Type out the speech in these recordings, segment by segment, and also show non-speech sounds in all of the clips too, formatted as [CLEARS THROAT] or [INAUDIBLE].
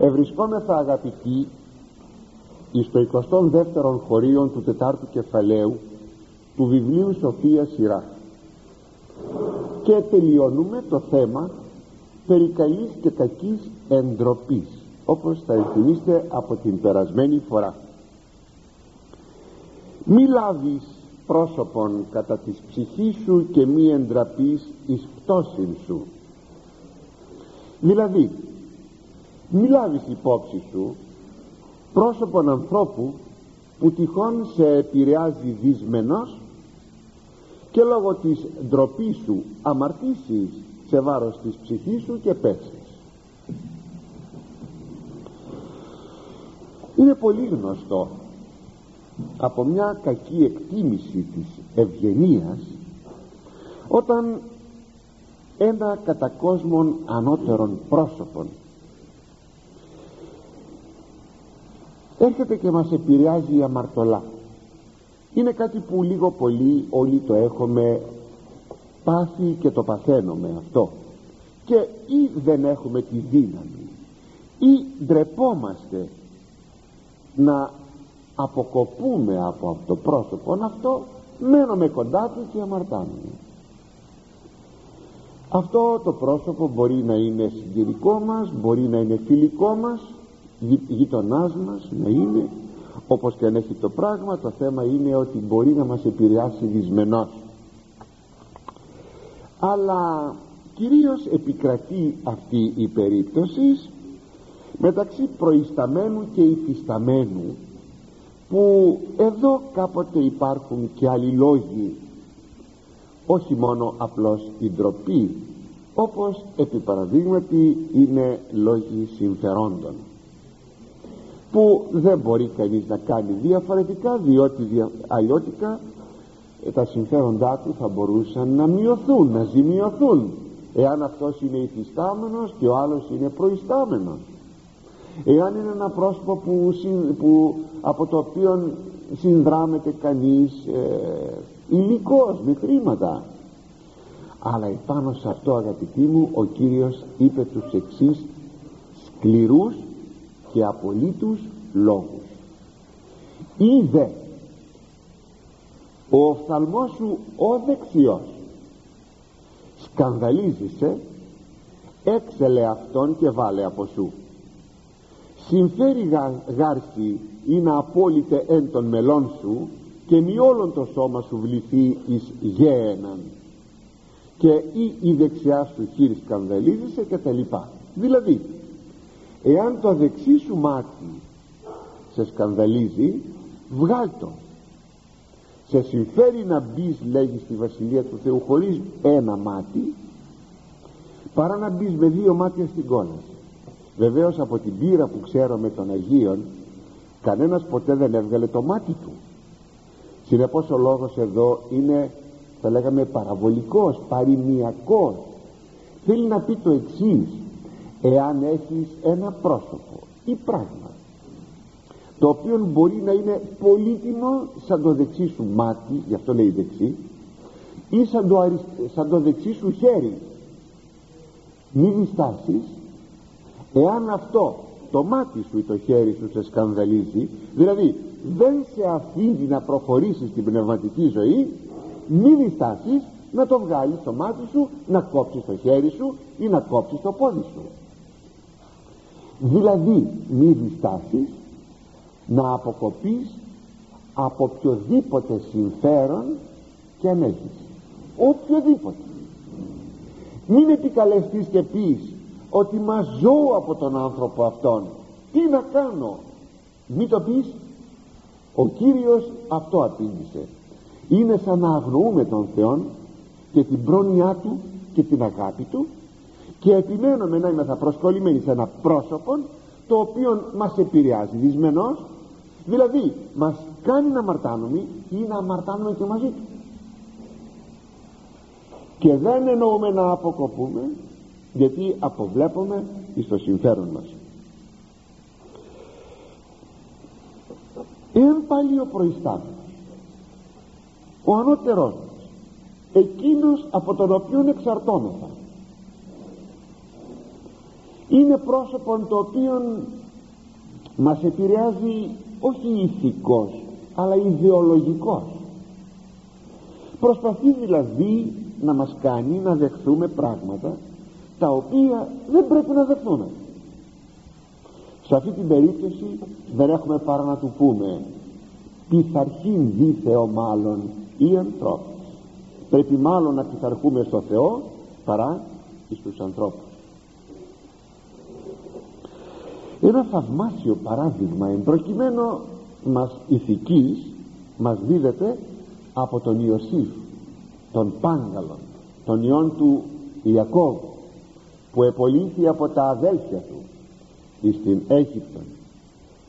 ευρισκόμεθα αγαπητοί εις το 22ο χωρίο του τετάρτου κεφαλαίου του βιβλίου Σοφίας Σειρά και τελειώνουμε το θέμα περί καλής και κακής εντροπής όπως θα ενθυμίστε από την περασμένη φορά. Μη λάβεις πρόσωπον κατά της ψυχής σου και μη εντραπείς εις πτώσιν σου. Δηλαδή μη λάβεις υπόψη σου πρόσωπον ανθρώπου που τυχόν σε επηρεάζει δυσμενός και λόγω της ντροπής σου αμαρτήσεις σε βάρος της ψυχής σου και πέσεις είναι πολύ γνωστό από μια κακή εκτίμηση της ευγενίας όταν ένα κατά κόσμον ανώτερον πρόσωπον έρχεται και μας επηρεάζει η αμαρτωλά. Είναι κάτι που λίγο πολύ όλοι το έχουμε πάθει και το παθαίνουμε αυτό. Και ή δεν έχουμε τη δύναμη ή ντρεπόμαστε να αποκοπούμε από αυτό το πρόσωπο. Αυτό μένουμε κοντά τους και αμαρτάνουμε. Αυτό το πρόσωπο μπορεί να είναι συγκυρικό μας μπορεί να είναι φιλικό μας γειτονάς μας να είναι όπως και αν έχει το πράγμα το θέμα είναι ότι μπορεί να μας επηρεάσει δυσμενός αλλά κυρίως επικρατεί αυτή η περίπτωση μεταξύ προϊσταμένου και υφισταμένου που εδώ κάποτε υπάρχουν και άλλοι λόγοι όχι μόνο απλώς η ντροπή όπως επί παραδείγματι είναι λόγοι συμφερόντων που δεν μπορεί κανείς να κάνει διαφορετικά διότι αλλιώτικα ε, τα συμφέροντά του θα μπορούσαν να μειωθούν, να ζημιωθούν. Εάν αυτός είναι υφιστάμενος και ο άλλος είναι προϊστάμενος. Εάν είναι ένα πρόσωπο που, που από το οποίο συνδράμεται κανείς ε, υλικός με χρήματα. Αλλά επάνω σε αυτό αγαπητοί μου ο Κύριος είπε τους εξής σκληρούς και απολύτους λόγους. Είδε ο οφθαλμός σου ο δεξιός. Σκανδαλίζησε έξελε αυτόν και βάλε από σου. Συμφέρει γα, γάρση ή να απόλυτε εν των μελών σου και μη όλον το σώμα σου βληθεί εις γέεναν και ή η δεξιά σου χείρι σκανδαλίζησε και τα λοιπά. Δηλαδή εάν το δεξί σου μάτι σε σκανδαλίζει βγάλ το. Σε συμφέρει να μπεις λέγει στη Βασιλεία του Θεού χωρίς ένα μάτι παρά να μπεις με δύο μάτια στην κόλαση βεβαίως από την πείρα που ξέρω με τον Αγίον κανένας ποτέ δεν έβγαλε το μάτι του. Συνεπώς ο λόγος εδώ είναι θα λέγαμε παραβολικός, παροιμιακός. Θέλει να πει το εξής εάν έχεις ένα πρόσωπο ή πράγμα το οποίο μπορεί να είναι πολύτιμο σαν το δεξί σου μάτι γι' αυτό λέει δεξί ή σαν το, σαν το δεξί σου χέρι μη διστάσεις εάν αυτό το μάτι σου ή το χέρι σου σε σκανδαλίζει δηλαδή δεν σε αφήνει να προχωρήσεις την πνευματική ζωή μη διστάσεις να το βγάλεις το μάτι σου να κόψεις το χέρι σου ή να κόψεις το πόδι σου δηλαδή μη διστάσεις να αποκοπείς από οποιοδήποτε συμφέρον και αν έχεις οποιοδήποτε. Μην επικαλεστείς και πεις ότι μα ζω από τον άνθρωπο αυτόν. Τι να κάνω; Μην το πεις. Ο Κύριος αυτό απήντησε. Είναι σαν να αγνοούμε τον Θεό και την πρόνοιά Του και την αγάπη Του και επιμένουμε να είμαστε προσκολλημένοι σε ένα πρόσωπο το οποίο μας επηρεάζει δυσμενώς. Δηλαδή μας κάνει να αμαρτάνουμε ή να αμαρτάνουμε και μαζί. Του και δεν εννοούμε να αποκοπούμε γιατί αποβλέπουμε εις το συμφέρον μας. Εάν πάλι ο προϊστάμενος ο ανώτερός μας εκείνος από τον οποίο εξαρτώμεθα είναι πρόσωπο το οποίο μας επηρεάζει όχι ηθικός αλλά ιδεολογικός. Προσπαθεί δηλαδή να μας κάνει να δεχθούμε πράγματα τα οποία δεν πρέπει να δεχθούμε. Σε αυτή την περίπτωση δεν έχουμε παρά να του πούμε πειθαρχήν δίθεο μάλλον ή ανθρώπους πρέπει μάλλον να πειθαρχούμε στο Θεό παρά στους ανθρώπους ένα θαυμάσιο παράδειγμα εμπροκειμένο μας ηθικής μας δίδεται από τον Ιωσήφ τον Πάγκαλον τον ιόν του Ιακώβ που επολύθη από τα αδέλφια του στην Αίγυπτο.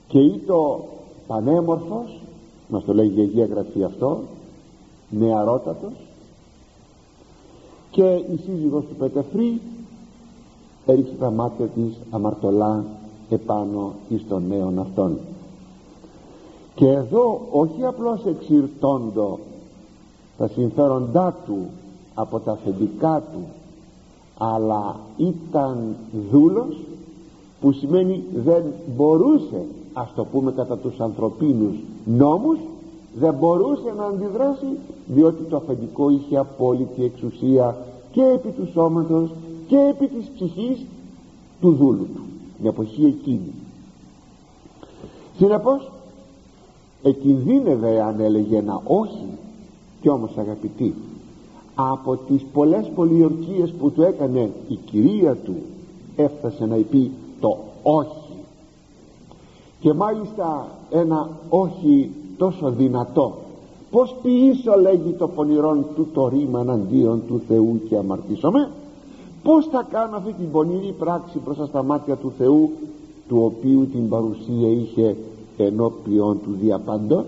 Και ήτο πανέμορφος μας το λέγει η Αγία Γραφή αυτό νεαρότατος και η σύζυγος του Πετεφρή έριξε τα μάτια της αμαρτωλά επάνω εις των νέων αυτών. Και εδώ όχι απλώς εξηρτώντο τα συμφέροντά του από τα αφεντικά του αλλά ήταν δούλος που σημαίνει δεν μπορούσε ας το πούμε κατά τους ανθρωπίνους νόμους δεν μπορούσε να αντιδράσει διότι το αφεντικό είχε απόλυτη εξουσία και επί του σώματος και επί της ψυχής του δούλου του την εποχή εκείνη. Συνεπώς εκινδύνευε αν έλεγε ένα όχι κι όμως αγαπητοί από τις πολλές πολιορκίες που του έκανε η κυρία του έφτασε να πει το όχι. Και μάλιστα ένα όχι τόσο δυνατό. Πως ποιήσω λέγει το πονηρόν του το ρήμα αντίον του Θεού και αμαρτήσομαι; Πως θα κάνω αυτή την πονηρή πράξη μπροστά στα μάτια του Θεού του οποίου την παρουσία είχε ενώπιον του διαπαντός;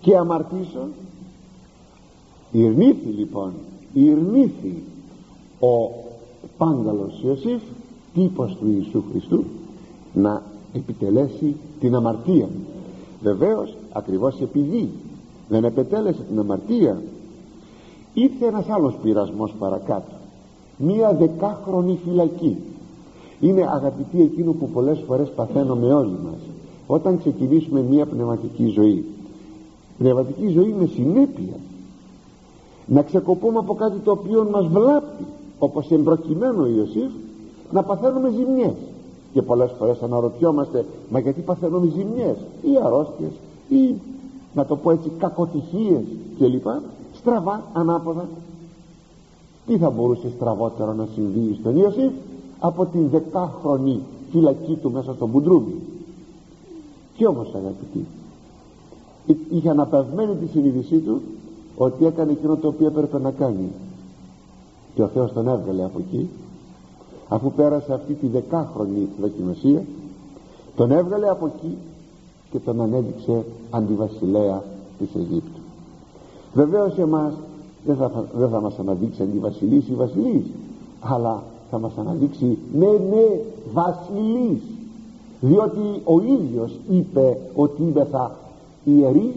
Και αμαρτήσω ηρνήθη λοιπόν ηρνήθη ο Πάγκαλος Ιωσήφ τύπος του Ιησού Χριστού να επιτελέσει την αμαρτία βεβαίως ακριβώς επειδή δεν επετέλεσε την αμαρτία ήρθε ένας άλλος πειρασμός παρακάτω μία δεκάχρονη φυλακή. Είναι αγαπητή εκείνο που πολλές φορές παθαίνουμε όλοι μας όταν ξεκινήσουμε μία πνευματική ζωή. Πνευματική ζωή με συνέπεια. Να ξεκοπούμε από κάτι το οποίο μας βλάπτει όπως εμπροκειμένο ο Ιωσήφ να παθαίνουμε ζημιές. Και πολλές φορές αναρωτιόμαστε μα γιατί παθαίνουμε ζημιές; Ή αρρώστιες ή να το πω έτσι κακοτυχίες κλπ. Στραβά ανάποδα τι θα μπορούσε στραβότερο να συμβεί στον Ιωσήφ από την δεκάχρονη φυλακή του μέσα στον Μπουντρούμι και όμως αγαπητοί είχε αναπαυμένη τη συνείδησή του ότι έκανε εκείνο το οποίο έπρεπε να κάνει. Και ο Θεός τον έβγαλε από εκεί αφού πέρασε αυτή τη δεκάχρονη δοκιμασία τον έβγαλε από εκεί και τον ανέδειξε αντιβασιλέα της Αιγύπτου. Βεβαίως εμάς δεν θα, δεν θα μας αναδείξει αντιβασιλής ή βασιλής αλλά θα μας αναδείξει ναι ναι βασιλής. Διότι ο ίδιος είπε ότι είπε θα ιερείς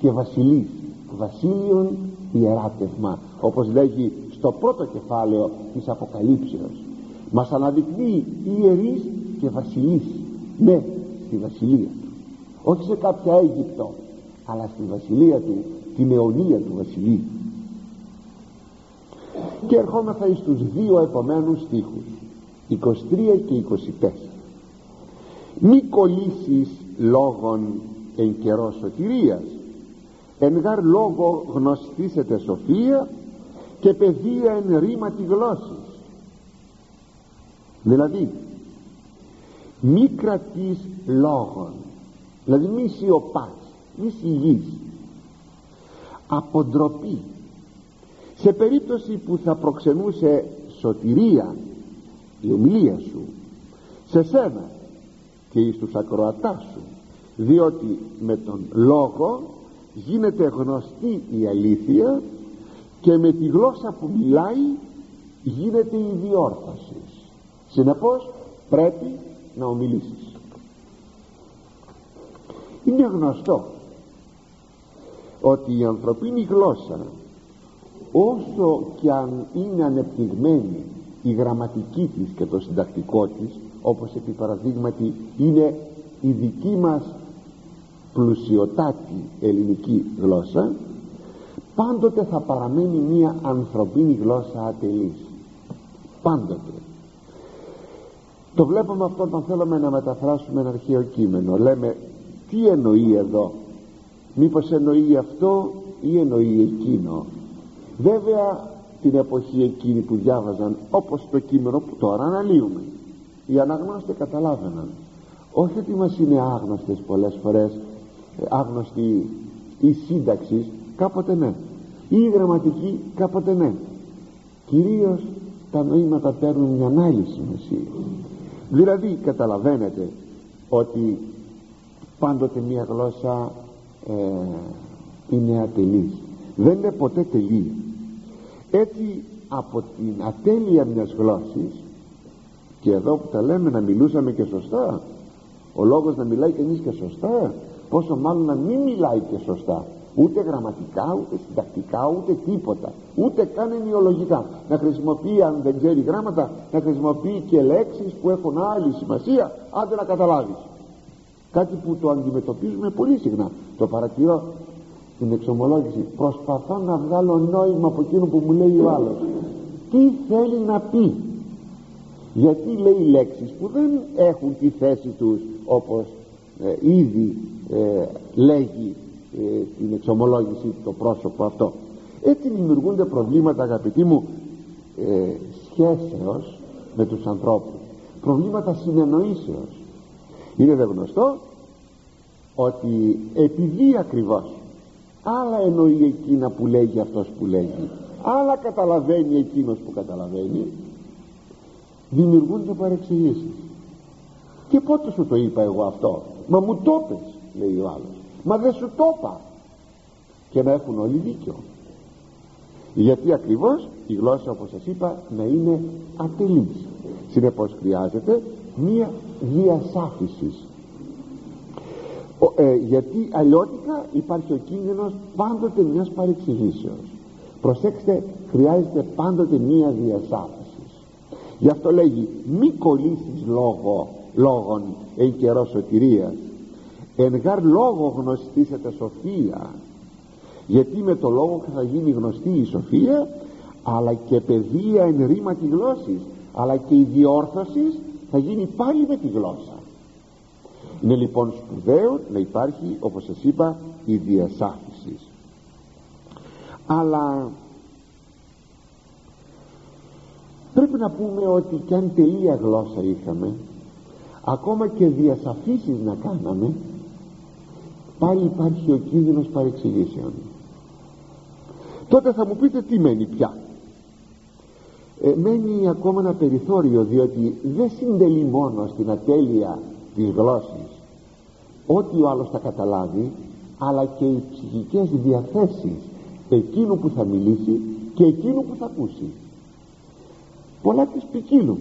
και βασιλείς βασίλειον ιεράτευμα. Όπως λέγει στο πρώτο κεφάλαιο της Αποκαλύψεως. Μας αναδεικνύει ιερείς και βασιλείς ναι στη βασιλεία του. Όχι σε κάποια Αίγυπτο αλλά στη βασιλεία του την αιωνία του βασιλείου. Και ερχόμεθα εις τους δύο επομένους στίχους 23 και 24 μη κολλήσεις λόγων εν καιρό σωτηρίας εν γαρ λόγο γνωστήσετε σοφία και παιδεία εν ρήματι γλώσσης δηλαδή μη κρατείς λόγων δηλαδή μη σιωπάς μη σιγείς αποτροπή. Σε περίπτωση που θα προξενούσε σωτηρία η ομιλία σου σε σένα και εις τους ακροατάς σου διότι με τον λόγο γίνεται γνωστή η αλήθεια και με τη γλώσσα που μιλάει γίνεται η διόρθωση. Συνεπώς πρέπει να ομιλήσεις. Είναι γνωστό ότι η ανθρωπίνη γλώσσα όσο και αν είναι ανεπτυγμένη η γραμματική της και το συντακτικό της όπως επί παραδείγματι είναι η δική μας πλουσιοτάτη ελληνική γλώσσα πάντοτε θα παραμένει μια ανθρωπίνη γλώσσα ατελής. Πάντοτε. Το βλέπουμε αυτό όταν θέλουμε να μεταφράσουμε ένα αρχαίο κείμενο. Λέμε τι εννοεί εδώ μήπως εννοεί αυτό ή εννοεί εκείνο. Βέβαια την εποχή εκείνη που διάβαζαν όπως το κείμενο που τώρα αναλύουμε οι αναγνώστες καταλάβαιναν. Όχι ότι μας είναι άγνωστες πολλές φορές ε, άγνωστη η σύνταξη κάποτε ναι. Ή η γραμματική κάποτε ναι. Κυρίως τα νοήματα παίρνουν μια άλλη σημασία δηλαδή καταλαβαίνετε ότι πάντοτε μια γλώσσα ε, είναι ατελής. Δεν είναι ποτέ τελεία έτσι από την ατέλεια μιας γλώσσης και εδώ που τα λέμε να μιλούσαμε και σωστά ο λόγος να μιλάει κανείς και σωστά πόσο μάλλον να μην μιλάει και σωστά ούτε γραμματικά ούτε συντακτικά ούτε τίποτα ούτε καν ενοιολογικά. Να χρησιμοποιεί αν δεν ξέρει γράμματα να χρησιμοποιεί και λέξεις που έχουν άλλη σημασία άντε να καταλάβεις. Κάτι που το αντιμετωπίζουμε πολύ συχνά το παρατηρώ στην εξομολόγηση. Προσπαθώ να βγάλω νόημα από εκείνο που μου λέει ο άλλος. Τι θέλει να πει; Γιατί λέει λέξεις που δεν έχουν τη θέση τους όπως ε, ήδη ε, λέγει ε, την εξομολόγηση το πρόσωπο αυτό. Έτσι δημιουργούνται προβλήματα αγαπητοί μου ε, σχέσεως με τους ανθρώπους. Προβλήματα συνεννοήσεως. Είναι δε γνωστό ότι επειδή ακριβώς άλλα εννοεί εκείνα που λέγει αυτός που λέγει άλλα καταλαβαίνει εκείνος που καταλαβαίνει δημιουργούνται παρεξηγήσεις. Και πότε σου το είπα εγώ αυτό; Μα μου το πες λέει ο άλλος. Μα δεν σου το είπα. Και να έχουν όλοι δίκιο. Γιατί ακριβώς η γλώσσα όπως σας είπα να είναι ατελής. Συνεπώς χρειάζεται μία διασάφησης ε, γιατί αλλιώτικα υπάρχει ο κίνδυνος πάντοτε μιας παρεξηγήσεως. Προσέξτε χρειάζεται πάντοτε μία διασάφησης. Γι' αυτό λέγει μη κολλήσεις λόγο λόγων εν καιρός σωτηρίας. Εν γάρ λόγο γνωστήσετε σοφία. Γιατί με το λόγο θα γίνει γνωστή η σοφία αλλά και παιδεία εν ρήμα της γλώσσης αλλά και η διόρθωσης θα γίνει πάλι με τη γλώσσα είναι λοιπόν σπουδαίο να υπάρχει όπως σας είπα η διασάφηση. Αλλά πρέπει να πούμε ότι κι αν τελεία γλώσσα είχαμε ακόμα και διασαφήσεις να κάναμε πάλι υπάρχει ο κίνδυνος παρεξηγήσεων. Τότε θα μου πείτε τι μένει πια. Ε, μένει ακόμα ένα περιθώριο διότι δεν συντελεί μόνο στην ατέλεια της γλώσσης ό,τι ο άλλος θα καταλάβει αλλά και οι ψυχικές διαθέσεις εκείνου που θα μιλήσει και εκείνου που θα ακούσει. Πολλά τις ποικίλουν.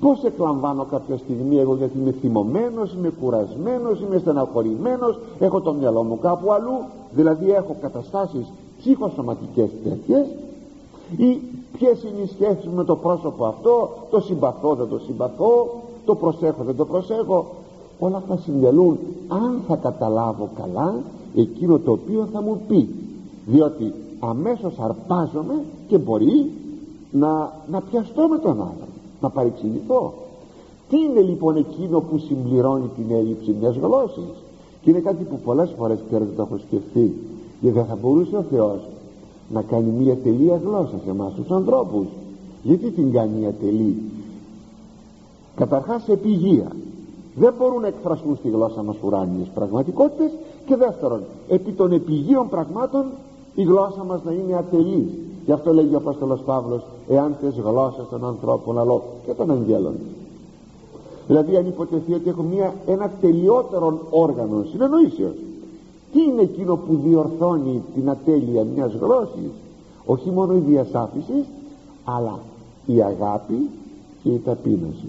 Πως εκλαμβάνω κάποια στιγμή εγώ γιατί είμαι θυμωμένος, είμαι κουρασμένος, είμαι στεναχωρημένος έχω το μυαλό μου κάπου αλλού δηλαδή έχω καταστάσεις ψυχοσωματικές τέτοιες ή ποιες είναι οι σχέσεις με το πρόσωπο αυτό το συμπαθώ δεν το συμπαθώ το προσέχω δεν το προσέχω. Όλα αυτά συντελούν αν θα καταλάβω καλά εκείνο το οποίο θα μου πει. Διότι αμέσως αρπάζομαι και μπορεί να, να πιαστώ με τον άλλον. Να παρεξηγηθώ. Τι είναι λοιπόν εκείνο που συμπληρώνει την έλλειψη μιας γλώσσης; Και είναι κάτι που πολλές φορές ξέρετε το έχω σκεφτεί. Γιατί δεν θα μπορούσε ο Θεός να κάνει μια τελεία γλώσσα σε εμάς τους ανθρώπους; Γιατί την κάνει μια τελή καταρχάς επιγεία. Δεν μπορούν να εκφραστούν στη γλώσσα μας ουράνιες πραγματικότητες και δεύτερον επί των επιγείων πραγμάτων η γλώσσα μας να είναι ατελής. Γι' αυτό λέγει ο Απόστολος Παύλος εάν θες γλώσσα των ανθρώπων αλλά και των αγγέλων δηλαδή αν υποτεθεί ότι έχω μια, ένα τελειότερο όργανο συνεννοήσεως τι είναι εκείνο που διορθώνει την ατέλεια μιας γλώσσης; Όχι μόνο η διασάφηση αλλά η αγάπη και η ταπείνωση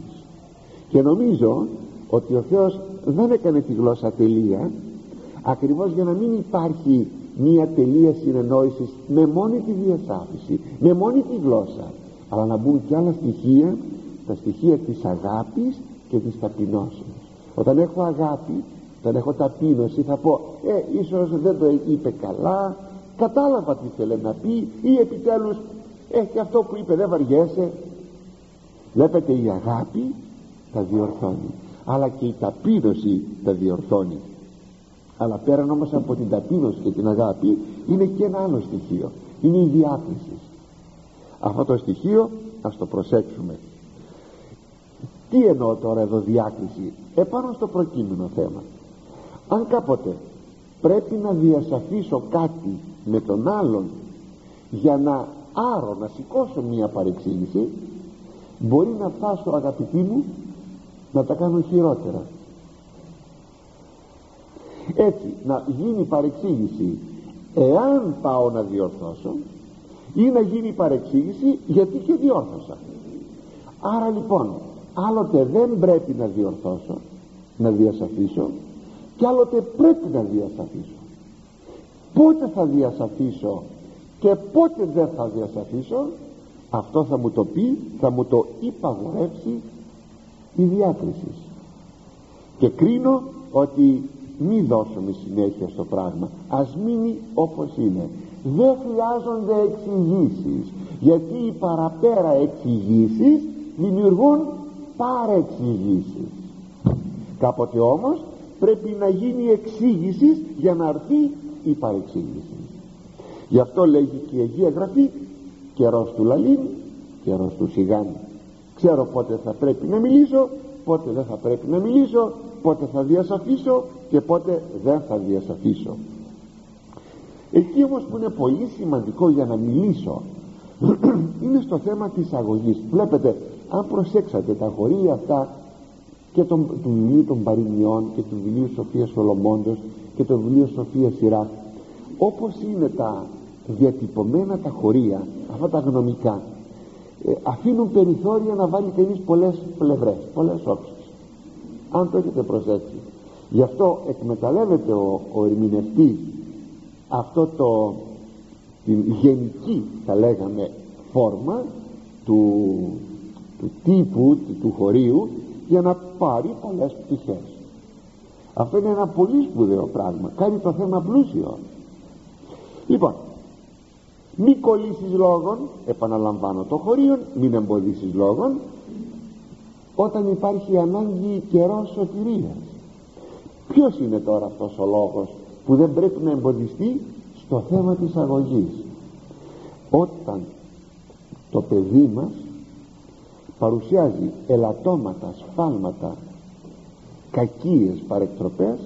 και νομίζω ότι ο Θεός δεν έκανε τη γλώσσα τελεία ακριβώς για να μην υπάρχει μία τελεία συνεννόησης με μόνη τη διασάφηση με μόνη τη γλώσσα αλλά να μπουν και άλλα στοιχεία τα στοιχεία της αγάπης και της ταπεινώσεως. Όταν έχω αγάπη όταν έχω ταπείνωση θα πω ε ίσως δεν το είπε καλά κατάλαβα τι θέλει να πει ή επιτέλους έχει αυτό που είπε δεν βαριέσαι βλέπετε η αγάπη τα διορθώνει. Αλλά και η ταπείνωση τα διορθώνει. Αλλά πέραν όμως από την ταπείνωση και την αγάπη είναι και ένα άλλο στοιχείο. Είναι η διάκριση. Αυτό το στοιχείο ας το προσέξουμε. Τι εννοώ τώρα εδώ διάκριση; Επάνω στο προκείμενο θέμα. Αν κάποτε πρέπει να διασαφίσω κάτι με τον άλλον για να άρω να σηκώσω μια παρεξήγηση μπορεί να φτάσω αγαπητοί μου να τα κάνω χειρότερα. Έτσι να γίνει παρεξήγηση. Εάν πάω να διορθώσω ή να γίνει παρεξήγηση γιατί και διόρθωσα. Άρα λοιπόν άλλοτε δεν πρέπει να διορθώσω να διασαφίσω και άλλοτε πρέπει να διασαφίσω πότε θα διασαφίσω και πότε δεν θα διασαφίσω αυτό θα μου το πει θα μου το υπαγορεύσει η διάκριση και κρίνω ότι μη δώσουμε συνέχεια στο πράγμα. Ας μείνει όπως είναι. Δεν χρειάζονται εξηγήσεις, γιατί οι παραπέρα εξηγήσεις δημιουργούν παρεξηγήσεις. Κάποτε όμως πρέπει να γίνει εξήγηση για να έρθει η παρεξήγηση. Γι' αυτό λέγει και η Αγία Γραφή καιρός του λαλήν καιρός του σιγάν ξέρω πότε θα πρέπει να μιλήσω πότε δεν θα πρέπει να μιλήσω πότε θα διασαφίσω και πότε δεν θα διασαφίσω εκεί όμως που είναι πολύ σημαντικό για να μιλήσω [CLEARS THROAT] είναι στο θέμα της αγωγής. Βλέπετε αν προσέξατε τα χωρία αυτά και τον, του βιβλίου των Παριμιών και του βιβλίου Σοφίας Σολομώντος και του βιβλίου Σοφίας Σιράκ όπως είναι τα διατυπωμένα τα χωρία αυτά τα γνωμικά ε, αφήνουν περιθώρια να βάλει κανείς πολλές πλευρές πολλές όψεις. Αν το έχετε προσέξει. Γι' αυτό εκμεταλλεύεται ο, ο ερμηνευτής αυτό το την γενική θα λέγαμε φόρμα του, του τύπου του, του χωρίου για να πάρει πολλές πτυχές. Αυτό είναι ένα πολύ σπουδαίο πράγμα. Κάνει το θέμα πλούσιο. Λοιπόν μη κολλήσεις λόγων επαναλαμβάνω το χωρίο μην εμποδίσεις λόγων όταν υπάρχει ανάγκη καιρός σωτηρίας. Ποιος είναι τώρα αυτός ο λόγος που δεν πρέπει να εμποδιστεί στο θέμα της αγωγής; Όταν το παιδί μας παρουσιάζει ελαττώματα, σφάλματα κακίες παρεκτροπές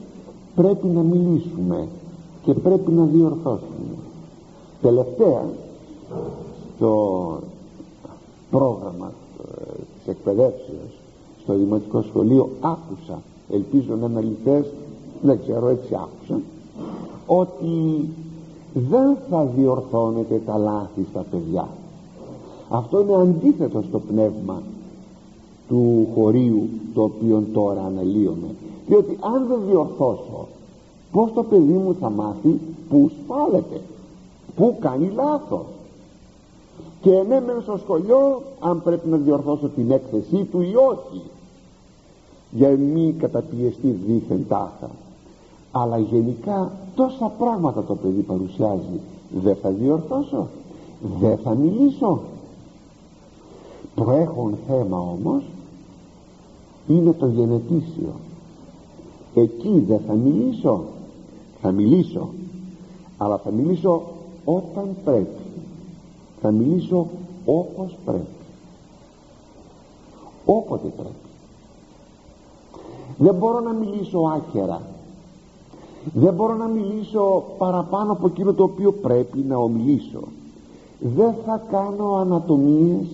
πρέπει να μιλήσουμε και πρέπει να διορθώσουμε τελευταία στο πρόγραμμα ε, της εκπαιδεύσεως στο δημοτικό σχολείο άκουσα ελπίζω να είναι αληθές δεν ξέρω έτσι άκουσα ότι δεν θα διορθώνετε τα λάθη στα παιδιά. Αυτό είναι αντίθετο στο πνεύμα του χωρίου το οποίο τώρα αναλύομαι. Διότι αν δεν διορθώσω πως το παιδί μου θα μάθει που σφάλεται που κάνει λάθος. Και εμένα στο σχολείο αν πρέπει να διορθώσω την έκθεσή του ή όχι. Για μη καταπιεστεί δίθεν τάχα αλλά γενικά τόσα πράγματα το παιδί παρουσιάζει. Δεν θα διορθώσω. Δεν θα μιλήσω. Προέχον θέμα όμως είναι το γενετήσιο. Εκεί δεν θα μιλήσω. Θα μιλήσω. Αλλά θα μιλήσω όταν πρέπει. Θα μιλήσω όπως πρέπει. Όποτε πρέπει. Δεν μπορώ να μιλήσω άκερα δεν μπορώ να μιλήσω παραπάνω από εκείνο το οποίο πρέπει να ομιλήσω. Δεν θα κάνω ανατομίες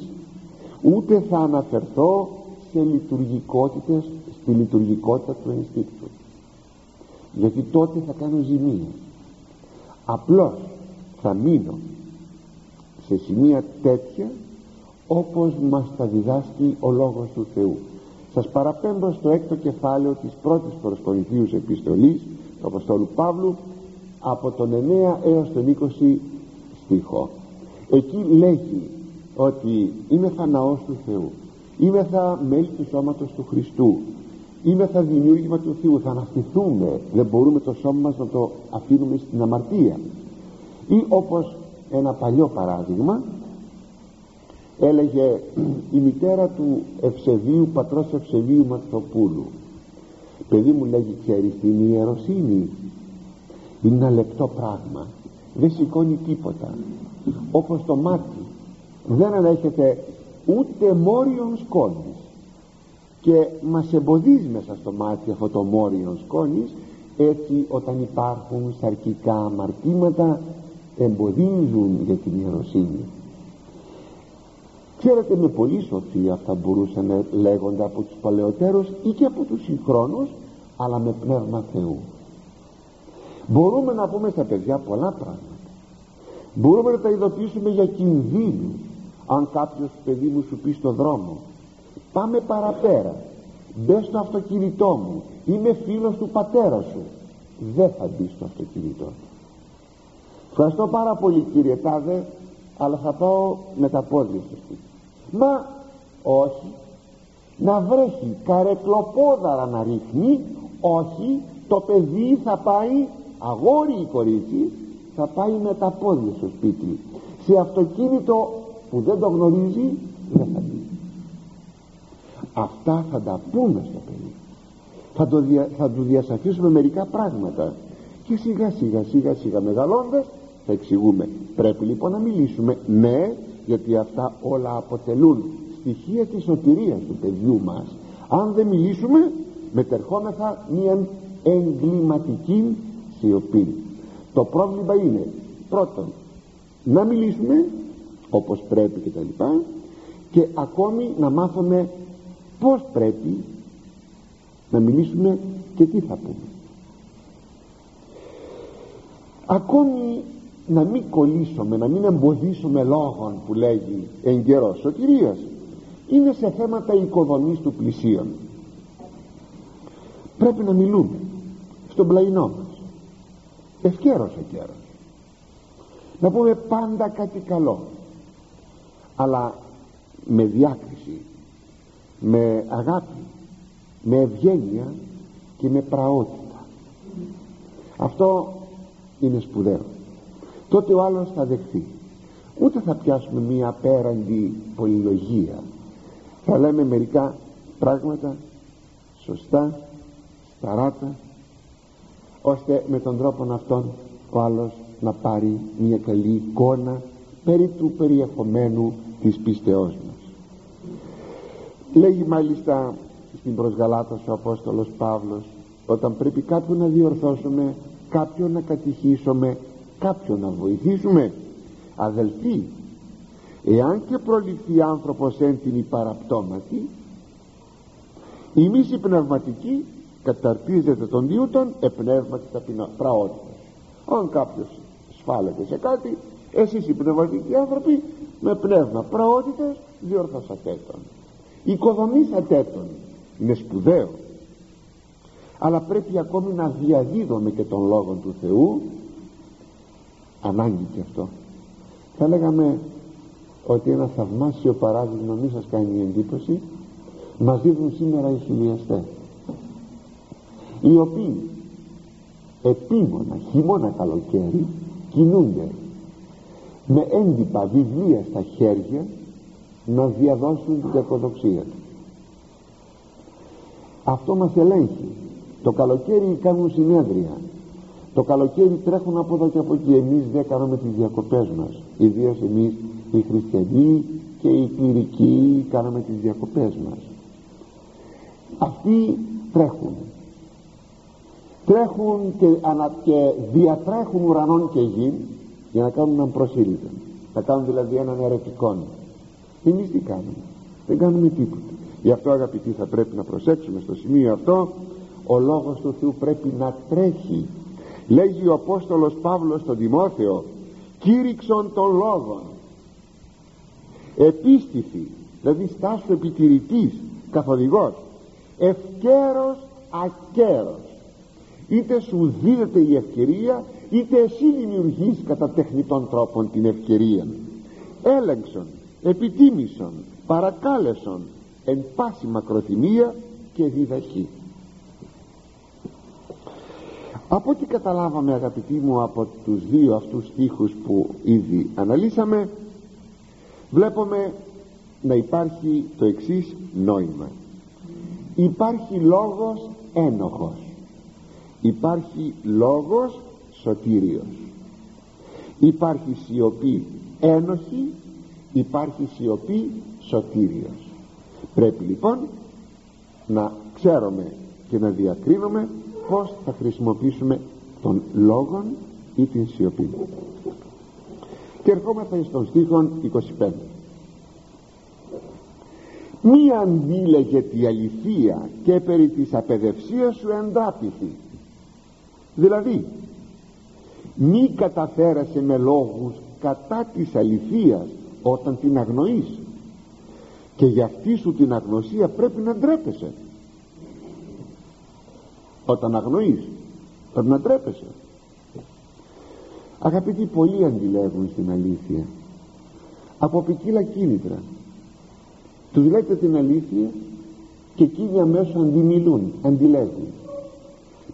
ούτε θα αναφερθώ σε λειτουργικότητες στη λειτουργικότητα του ενστίκτου γιατί τότε θα κάνω ζημία. Απλώς θα μείνω σε σημεία τέτοια όπως μας τα διδάσκει ο Λόγος του Θεού. Σας παραπέμπω στο έκτο κεφάλαιο της πρώτης προς Κορινθίους επιστολής του Αποστόλου Παύλου από τον 9 έως τον 20 στίχο. Εκεί λέγει ότι είμαι θα ναός του Θεού είμαι θα μέλη του σώματος του Χριστού είμαι θα δημιούργημα του Θεού θα αναστηθούμε δεν μπορούμε το σώμα μας να το αφήνουμε στην αμαρτία ή όπως ένα παλιό παράδειγμα έλεγε η μητέρα του Ευσεβίου πατρός Ευσεβίου Ματσοπούλου παιδί μου λέγει ξέρεις την ιεροσύνη; Είναι ένα λεπτό πράγμα. Δεν σηκώνει τίποτα. Όπως το μάτι. Δεν ανέχεται ούτε μόριον σκόνης. Και μας εμποδίζει μέσα στο μάτι αυτό το μόριον σκόνης έτσι όταν υπάρχουν σαρκικά αμαρτήματα εμποδίζουν για την ιεροσύνη. Ξέρετε με πολύ σοφία αυτά μπορούσαν να λέγονται από τους παλαιότερους ή και από τους συγχρόνους αλλά με πνεύμα Θεού. Μπορούμε να πούμε στα παιδιά πολλά πράγματα. Μπορούμε να τα ειδοποιήσουμε για κινδύνους αν κάποιος παιδί μου σου πει στο δρόμο πάμε παραπέρα μπες στο αυτοκίνητό μου είμαι φίλος του πατέρα σου δεν θα μπει στο αυτοκίνητό του ευχαριστώ πάρα πολύ κύριε Τάδε αλλά θα πάω με τα πόδια στο σπίτι μα όχι. Να βρέχει καρεκλοπόδαρα να ρίχνει όχι. Το παιδί θα πάει αγόρι ή κορίτσι θα πάει με τα πόδια στο σπίτι. Σε αυτοκίνητο που δεν το γνωρίζει δεν θα πει αυτά θα τα πούμε στο παιδί. Θα, το δια, θα του διασαφίσουμε μερικά πράγματα. Και σιγά σιγά σιγά σιγά μεγαλώντας θα εξηγούμε. Πρέπει λοιπόν να μιλήσουμε ναι γιατί αυτά όλα αποτελούν στοιχεία της σωτηρίας του παιδιού μας. Αν δεν μιλήσουμε μετερχόμεθα μια εγκληματική σιωπή. Το πρόβλημα είναι πρώτον να μιλήσουμε όπως πρέπει και τα λοιπά και ακόμη να μάθουμε πως πρέπει να μιλήσουμε και τι θα πούμε. Ακόμη να μην κολλήσουμε να μην εμποδίσουμε λόγων που λέγει εν καιρός σωτηρίας είναι σε θέματα οικοδομής του πλησίων πρέπει να μιλούμε στον πλαϊνό μας. Ευκαιρός ευκαιρός να πούμε πάντα κάτι καλό. Αλλά με διάκριση με αγάπη με ευγένεια και με πραότητα. Αυτό είναι σπουδαίο τότε ο άλλος θα δεχθεί ούτε θα πιάσουμε μία απέραντη πολυλογία. Θα λέμε μερικά πράγματα σωστά σταράτα ώστε με τον τρόπο αυτόν ο άλλος να πάρει μια καλή εικόνα περί του περιεχομένου της πίστεώς μας. Λέγει μάλιστα στην προσγαλάτωση ο Απόστολος Παύλος όταν πρέπει κάποιον να διορθώσουμε κάποιον να κατηχήσουμε κάποιον να βοηθήσουμε. Αδελφοί εάν και προληφθεί άνθρωπος έντιμη παραπτώματη η οι πνευματική καταρτίζεται των διούτων επνεύματι ταπεινά πραότητα. Αν κάποιος σφάλεται σε κάτι εσείς οι πνευματικοί άνθρωποι με πνεύμα πραότητες διορθώσατε τον. Οικοδομήσατε τον είναι σπουδαίο. Αλλά πρέπει ακόμη να διαδίδουμε και τον λόγο του Θεού ανάγκη και αυτό. Θα λέγαμε ότι ένα θαυμάσιο παράδειγμα μη σας κάνει εντύπωση μας δίδουν σήμερα οι χιλιαστές οι οποίοι επίμονα χειμώνα καλοκαίρι κινούνται με έντυπα βιβλία στα χέρια να διαδώσουν την κακοδοξία τους. Αυτό μας ελέγχει. Το καλοκαίρι κάνουν συνέδρια το καλοκαίρι τρέχουν από εδώ και από εκεί. Εμείς δεν κάνουμε τις διακοπές μας. Ιδίως εμείς οι χριστιανοί και οι κληρικοί κάναμε τις διακοπές μας. Αυτοί τρέχουν. Τρέχουν και, ανα, και διατρέχουν ουρανών και γη για να κάνουν έναν προσήλυτο να κάνουν δηλαδή έναν ερωτικό. Εμείς τι κάνουμε δεν κάνουμε τίποτα. Γι' αυτό αγαπητοί θα πρέπει να προσέξουμε στο σημείο αυτό. Ο λόγος του Θεού πρέπει να τρέχει λέγει ο Απόστολος Παύλος στον Τιμόθεο κήρυξον των λόγων. Επίστηθη δηλαδή στάσου επιτηρητής καθοδηγός ευκαίρος ακέρος είτε σου δίδεται η ευκαιρία είτε εσύ δημιουργείς κατά τεχνητών τρόπων την ευκαιρία. Έλεγξον επιτίμησον παρακάλεσον εν πάση μακροθυμία και διδαχή από ό,τι καταλάβαμε αγαπητοί μου από τους δύο αυτούς στίχους που ήδη αναλύσαμε βλέπουμε να υπάρχει το εξής νόημα. Υπάρχει λόγος ένοχος. Υπάρχει λόγος σωτήριος. Υπάρχει σιωπή ένοχη υπάρχει σιωπή σωτήριος. Πρέπει λοιπόν να ξέρουμε και να διακρίνουμε πως θα χρησιμοποιήσουμε τον λόγον ή την σιωπή. Και ερχόμαστε στον στίχο 25 μη αντίλεγε τη αληθεία και περί της απεδευσίας σου εντάπηθη δηλαδή μη καταφέρασε με λόγους κατά της αληθείας όταν την αγνοείς. Και για αυτή σου την αγνωσία πρέπει να ντρέπεσαι όταν αγνοείς. Πρέπει να ντρέπεσαι. Αγαπητοί πολλοί αντιλέγουν στην αλήθεια. Από ποικίλα κίνητρα. Τους λέτε την αλήθεια και εκείνοι αμέσως αντιμιλούν αντιλέγουν.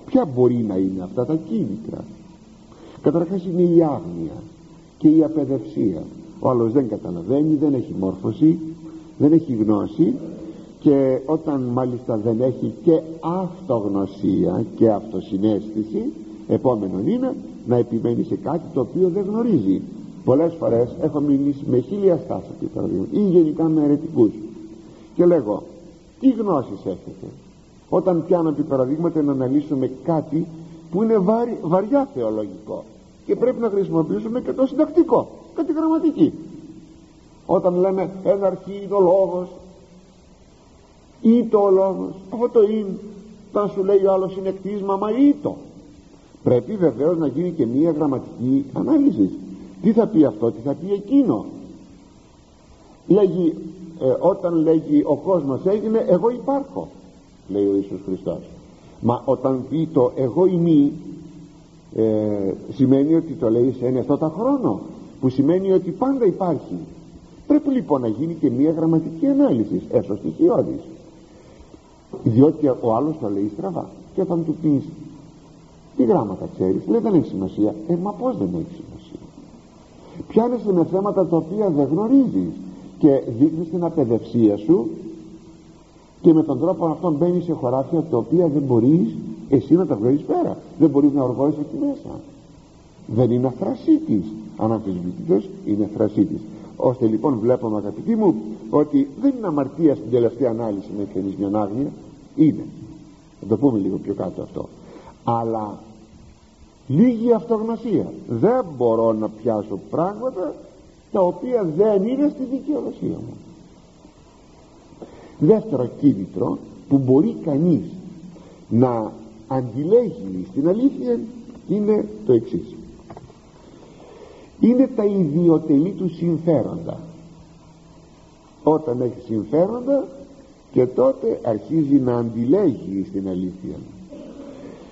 Ποια μπορεί να είναι αυτά τα κίνητρα. Καταρχάς είναι η άγνοια και η απεδευσία ο άλλος δεν καταλαβαίνει δεν έχει μόρφωση δεν έχει γνώση και όταν μάλιστα δεν έχει και αυτογνωσία και αυτοσυναίσθηση επόμενο είναι να επιμένει σε κάτι το οποίο δεν γνωρίζει. Πολλές φορές έχω μιλήσει με χίλια στάσεις ή γενικά με αιρετικούς. Και λέγω τι γνώσεις έχετε όταν πιάνω επί παραδείγματα να αναλύσουμε κάτι που είναι βαριά θεολογικό και πρέπει να χρησιμοποιήσουμε και το συντακτικό και τη γραμματική. Όταν λέμε ένα αρχή είναι ο λόγος ή το ο λόγος. Αυτό το είναι όταν σου λέει ο άλλος είναι κτίσμα μα ή το πρέπει βεβαίως να γίνει και μία γραμματική ανάλυση. Τι θα πει αυτό, τι θα πει εκείνο. Λέγει ε, όταν λέγει ο κόσμος έγινε εγώ υπάρχω λέει ο Ιησούς Χριστός. Μα όταν πει το εγώ ημί ε, σημαίνει ότι το λέει σε ένα τα χρόνο που σημαίνει ότι πάντα υπάρχει. Πρέπει λοιπόν να γίνει και μια γραμματική ανάλυση έσω στοιχειώδης διότι ο άλλος το λέει στραβά και όταν του πεις τι γράμματα ξέρεις λέει δεν έχει σημασία ε μα πως δεν έχει σημασία. Πιάνεσαι με θέματα τα οποία δεν γνωρίζεις και δείχνεις την απεδευσία σου και με τον τρόπο αυτόν μπαίνεις σε χωράφια τα οποία δεν μπορείς εσύ να τα βγάλεις πέρα. Δεν μπορείς να οργώσεις εκεί μέσα. Δεν είναι αφρασίτης. Αν αμφισβητητός είναι αφρασίτης ώστε λοιπόν βλέπουμε αγαπητοί μου ότι δεν είναι αμαρτία στην τελευταία ανάλυση να έχει μια άγνοια είναι. Θα το πούμε λίγο πιο κάτω αυτό. Αλλά λίγη αυτογνωσία. Δεν μπορώ να πιάσω πράγματα τα οποία δεν είναι στη δικαιοδοσία μου. Δεύτερο κίνητρο που μπορεί κανείς να αντιλέγει στην αλήθεια είναι το εξής είναι τα ιδιωτελή του συμφέροντα. Όταν έχει συμφέροντα και τότε αρχίζει να αντιλέγει στην αλήθεια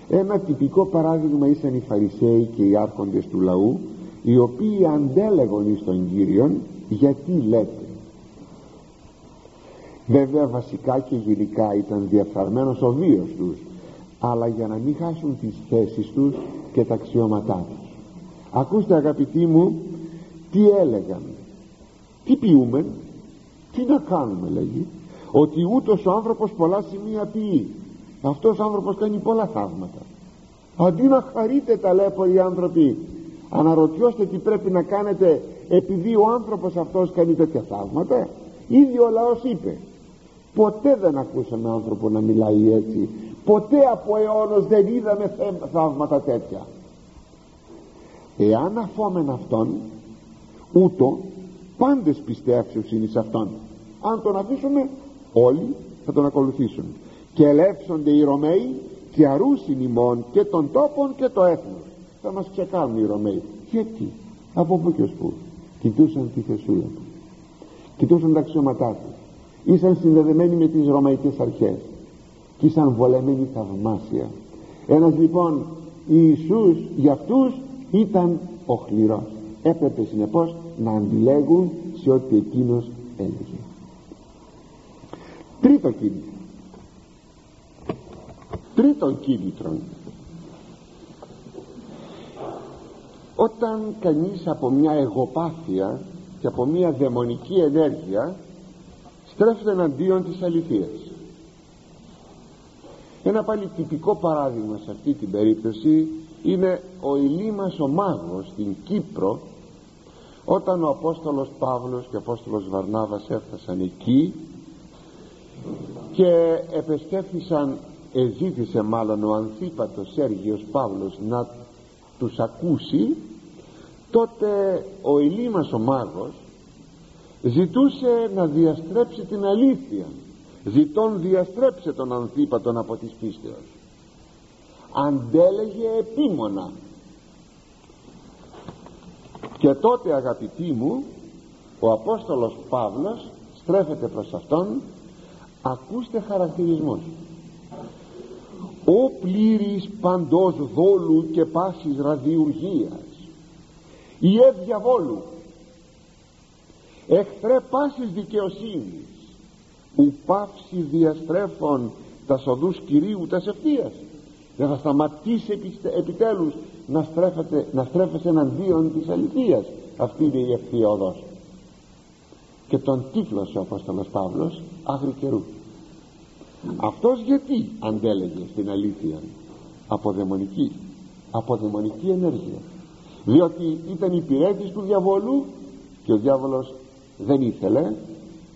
ένα τυπικό παράδειγμα ήσαν οι Φαρισαίοι και οι άρχοντες του λαού οι οποίοι αντέλεγον εις τον Κύριον γιατί λέτε. Βέβαια βασικά και γενικά ήταν διαφθαρμένος ο βίος τους αλλά για να μην χάσουν τις θέσεις τους και τα αξιώματά τους ακούστε αγαπητοί μου τι έλεγαν. Τι ποιούμε τι να κάνουμε λέγει ότι ούτως ο άνθρωπος πολλά σημεία ποιεί. Αυτός ο άνθρωπος κάνει πολλά θαύματα. Αντί να χαρείτε ταλέποροι άνθρωποι αναρωτιώστε τι πρέπει να κάνετε επειδή ο άνθρωπος αυτός κάνει τέτοια θαύματα. Ήδη ο λαός είπε ποτέ δεν ακούσαμε άνθρωπο να μιλάει έτσι. Ποτέ από αιώνος δεν είδαμε θαύματα τέτοια εάν αφόμεν αυτόν ούτω πάντες πιστεύσεως είναι σε αυτόν. Αν τον αφήσουμε όλοι θα τον ακολουθήσουν. Και ελεύσονται οι Ρωμαίοι και αρούσιν ημών και των τόπων και το έθνος. Θα μας ξεκάνουν οι Ρωμαίοι. Γιατί από πού και ως πού. Κοιτούσαν τη θεσούλα του. Κοιτούσαν τα αξιώματά του. Ήσαν συνδεδεμένοι με τις ρωμαϊκές αρχές. Και ήσαν βολεμένοι θαυμάσια. Ένας λοιπόν Ιησούς για αυτούς ήταν ο χληρός. Έπρεπε συνεπώς να αντιλέγουν σε ό,τι εκείνος έλεγε. Τρίτο κίνητρο. Τρίτον κίνητρο. Όταν κανείς από μια εγωπάθεια και από μια δαιμονική ενέργεια στρέφεται εναντίον της αληθείας. Ένα πάλι τυπικό παράδειγμα σε αυτή την περίπτωση είναι ο Ηλίμας ο μάγος στην Κύπρο όταν ο Απόστολος Παύλος και ο Απόστολος Βαρνάβας έφτασαν εκεί και επεστέφθησαν εζήτησε μάλλον ο Ανθίπατος Σέργιος Παύλος να τους ακούσει τότε ο Ηλίμας ο μάγος ζητούσε να διαστρέψει την αλήθεια ζητών διαστρέψε τον Ανθίπατον από της πίστεως αντέλεγε επίμονα. Και τότε αγαπητοί μου ο Απόστολος Παύλος στρέφεται προς αυτόν ακούστε χαρακτηρισμούς. Ο πλήρης παντός δόλου και πάσης ραδιουργίας η διαβόλου εχθρέ πάσης δικαιοσύνης ου πάυση διαστρέφων τα σοδούς Κυρίου τας ευθείας δεν θα σταματήσει επιτέλους να, στρέφεται, να στρέφεσαι εναντίον της αληθείας. Αυτή είναι η ευθεία οδός. Και τον τίτλωσε ο Απόστολος Παύλος άγρη καιρού αυτός γιατί αντέλεγε στην αλήθεια από δαιμονική από δαιμονική ενέργεια. Διότι ήταν υπηρέτης του διαβόλου και ο διάβολος δεν ήθελε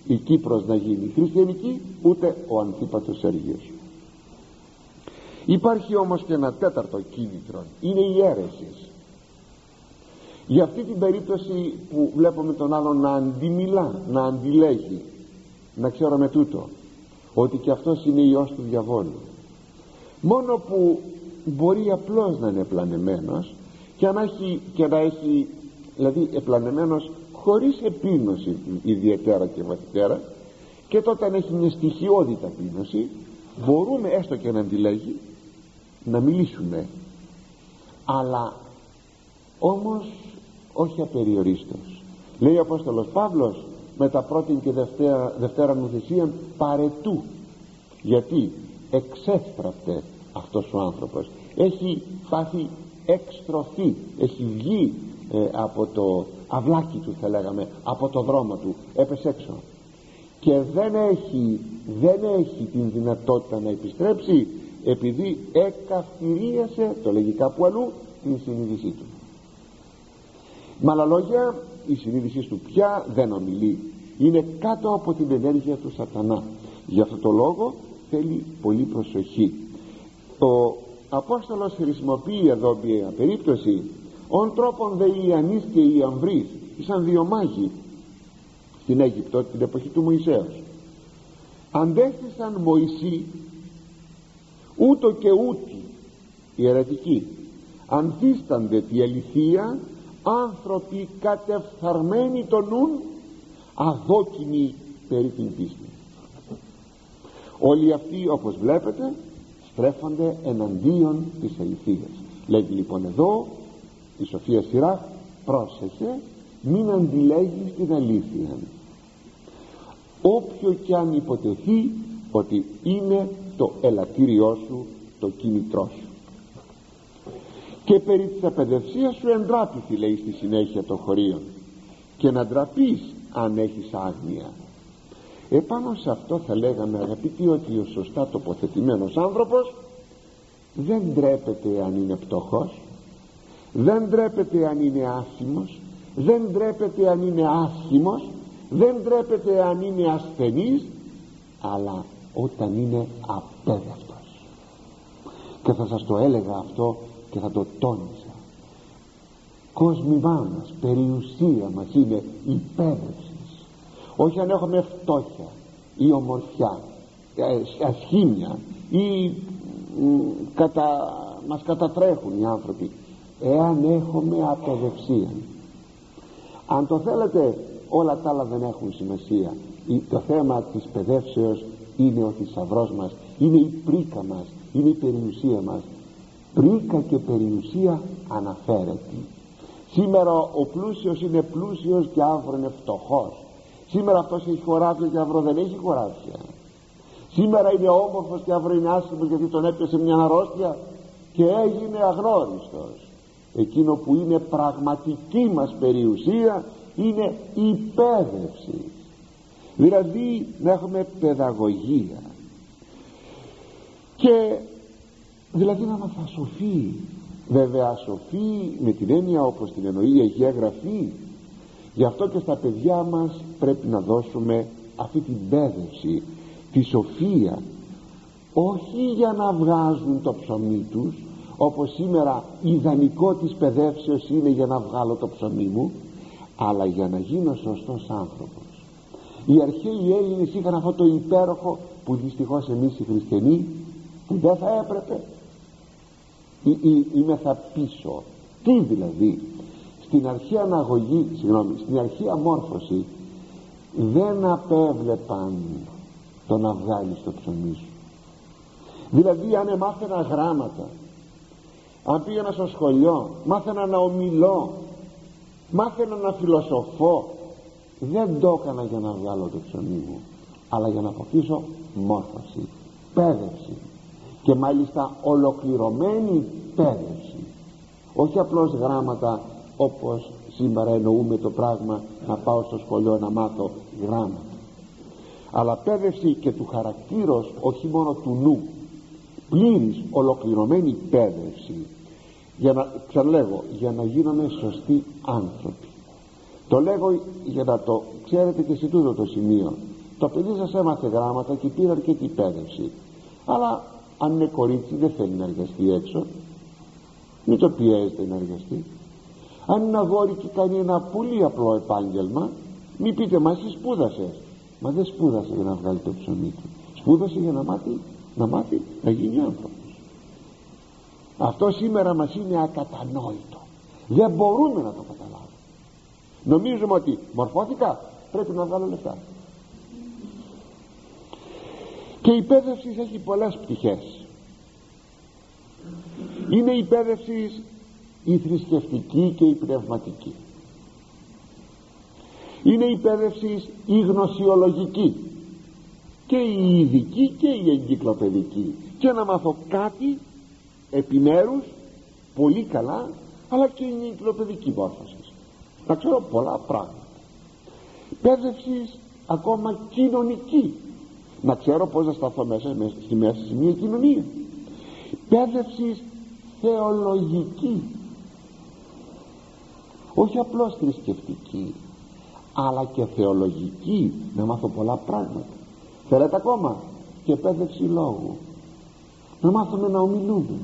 η Κύπρος να γίνει χριστιανική ούτε ο Ανθίπατος Σέργιος υπάρχει όμως και ένα τέταρτο κίνητρο. Είναι η αίρεσης. Για αυτή την περίπτωση που βλέπουμε τον άλλον να αντιμιλά να αντιλέγει να ξέρουμε τούτο ότι και αυτός είναι ιός του διαβόλου. Μόνο που μπορεί απλώς να είναι επλανεμένος και να έχει, και να έχει δηλαδή επλανεμένος χωρίς επίνωση ιδιαίτερα και βαθύτερα και τότε αν έχει μια στοιχειώδη ταπείνωση μπορούμε έστω και να αντιλέγει να μιλήσουμε αλλά όμως όχι απεριορίστως. Λέει ο Απόστολος Παύλος με τα πρώτη και δευτέρα, δευτέρα νουθεσίαν παρετού γιατί εξέστραφτε αυτός ο άνθρωπος. Έχει πάθει εξτροφή έχει βγει ε, από το αυλάκι του θα λέγαμε από το δρόμο του. Έπεσε έξω. Και δεν έχει δεν έχει την δυνατότητα να επιστρέψει επειδή εκαυτηρίασε το λέγει κάπου αλλού την συνείδησή του. Με άλλα λόγια η συνείδησή του πια δεν ομιλεί. Είναι κάτω από την ενέργεια του σατανά. Γι' αυτό το λόγο θέλει πολύ προσοχή. Ο Απόστολος χρησιμοποιεί εδώ μια περίπτωση. Ον τρόπον δε οι Ιαννείς και οι Αμβρείς ήσαν δύο μάγοι στην Αίγυπτο την εποχή του Μωυσέως. Αντέστησαν Μωυσή ούτω και ούτι οι αιρετικοί ανθίστανται τη αληθεία άνθρωποι κατεφθαρμένοι το νουν αδόκιμοι περί την πίστη. Όλοι αυτοί όπως βλέπετε στρέφονται εναντίον της αληθείας. Λέγει λοιπόν εδώ η Σοφία Σειρά πρόσεχε μην αντιλέγεις την αλήθεια. Όποιο και αν υποτεθεί ότι είναι το ελαττήριό σου το κίνητρό σου. Και περί της απαιδευσίας σου εντράπηθη λέει στη συνέχεια των χωρίων και να ντραπείς αν έχεις άγνοια. Επάνω σε αυτό θα λέγαμε αγαπητοί ότι ο σωστά τοποθετημένος άνθρωπος δεν ντρέπεται αν είναι πτωχός δεν ντρέπεται αν είναι άσχημος δεν ντρέπεται αν είναι άσχημος δεν ντρέπεται αν είναι ασθενής αλλά όταν είναι απέδευτος και θα σας το έλεγα αυτό και θα το τόνισα. Κόσμημά μας περιουσία μας είναι υπέρευσης. Όχι αν έχουμε φτώχεια ή ομορφιά ε, ασχήμια ή κατα, μας κατατρέχουν οι άνθρωποι εάν έχουμε αποδευσία αν το θέλετε όλα τα άλλα δεν έχουν σημασία. Το θέμα της παιδεύσεως είναι ο θησαυρό μας είναι η πρίκα μας είναι η περιουσία μας. Πρίκα και περιουσία αναφέρεται. Σήμερα ο πλούσιος είναι πλούσιος και αύριο είναι φτωχός. Σήμερα αυτός έχει χωράφια και αύριο δεν έχει χωράφια σήμερα είναι όμορφος και αύριο είναι άσχημος γιατί τον έπιασε μια αρρώστια και έγινε αγνώριστος. Εκείνο που είναι πραγματική μας περιουσία είναι η πέδευση δηλαδή να έχουμε παιδαγωγία. Και δηλαδή να είμαστε σοφοί βέβαια σοφοί με την έννοια όπως την εννοεί η Αγία Γραφή. Γι' αυτό και στα παιδιά μας πρέπει να δώσουμε αυτή την πέδευση τη σοφία. Όχι για να βγάζουν το ψωμί τους όπως σήμερα ιδανικό της παιδεύσεως είναι για να βγάλω το ψωμί μου αλλά για να γίνω σωστός άνθρωπος οι αρχαίοι Έλληνες είχαν αυτό το υπέροχο που δυστυχώς εμείς οι χριστιανοί που δεν θα έπρεπε. Είμαι θα πίσω τι δηλαδή στην αρχαία αναγωγή συγγνώμη στην αρχαία μόρφωση δεν απέβλεπαν το να βγάλεις το ψωμί σου. Δηλαδή αν μάθαινα γράμματα αν πήγαινα στο σχολείο μάθαινα να ομιλώ μάθαινα να φιλοσοφώ δεν το έκανα για να βγάλω το ψωμί μου αλλά για να αποκτήσω μόρφωση πέδευση. Και μάλιστα ολοκληρωμένη πέδευση. Όχι απλώς γράμματα όπως σήμερα εννοούμε το πράγμα να πάω στο σχολείο να μάθω γράμματα. Αλλά πέδευση και του χαρακτήρος όχι μόνο του νου. Πλήρης ολοκληρωμένη πέδευση. Για να, ξαναλέγω, για να γίνομαι σωστοί άνθρωποι το λέγω για να το ξέρετε και σε τούτο το σημείο. Το παιδί σας έμαθε γράμματα και πήρε αρκετή πέδευση αλλά αν είναι κορίτσι δεν θέλει να εργαστεί έξω. Μην το πιέζετε να εργαστεί. Αν είναι αγόρι και κάνει ένα πολύ απλό επάγγελμα μην πείτε μα εσύ σπούδασες μα δεν σπούδασε για να βγάλει το ψωμί του. Σπούδασε για να μάθει να μάθει να γίνει άνθρωπος. Αυτό σήμερα μας είναι ακατανόητο. Δεν μπορούμε να το καταλάβουμε νομίζουμε ότι μορφώθηκα πρέπει να βγάλω λεφτά. Και η εκπαίδευση έχει πολλές πτυχές. Είναι η εκπαίδευση η θρησκευτική και η πνευματική. Είναι η εκπαίδευση η γνωσιολογική και η ειδική και η εγκυκλοπαιδική. Και να μάθω κάτι επιμέρους πολύ καλά αλλά και η εγκυκλοπαιδική μόρφωση να ξέρω πολλά πράγματα. Εκπαίδευση ακόμα κοινωνική. Να ξέρω πως να σταθώ μέσα, στη μέση σε μια κοινωνία. Εκπαίδευση θεολογική. Όχι απλώς θρησκευτική αλλά και θεολογική. Να μάθω πολλά πράγματα. Θέλετε ακόμα; Και εκπαίδευση λόγου. Να μάθουμε να ομιλούμε.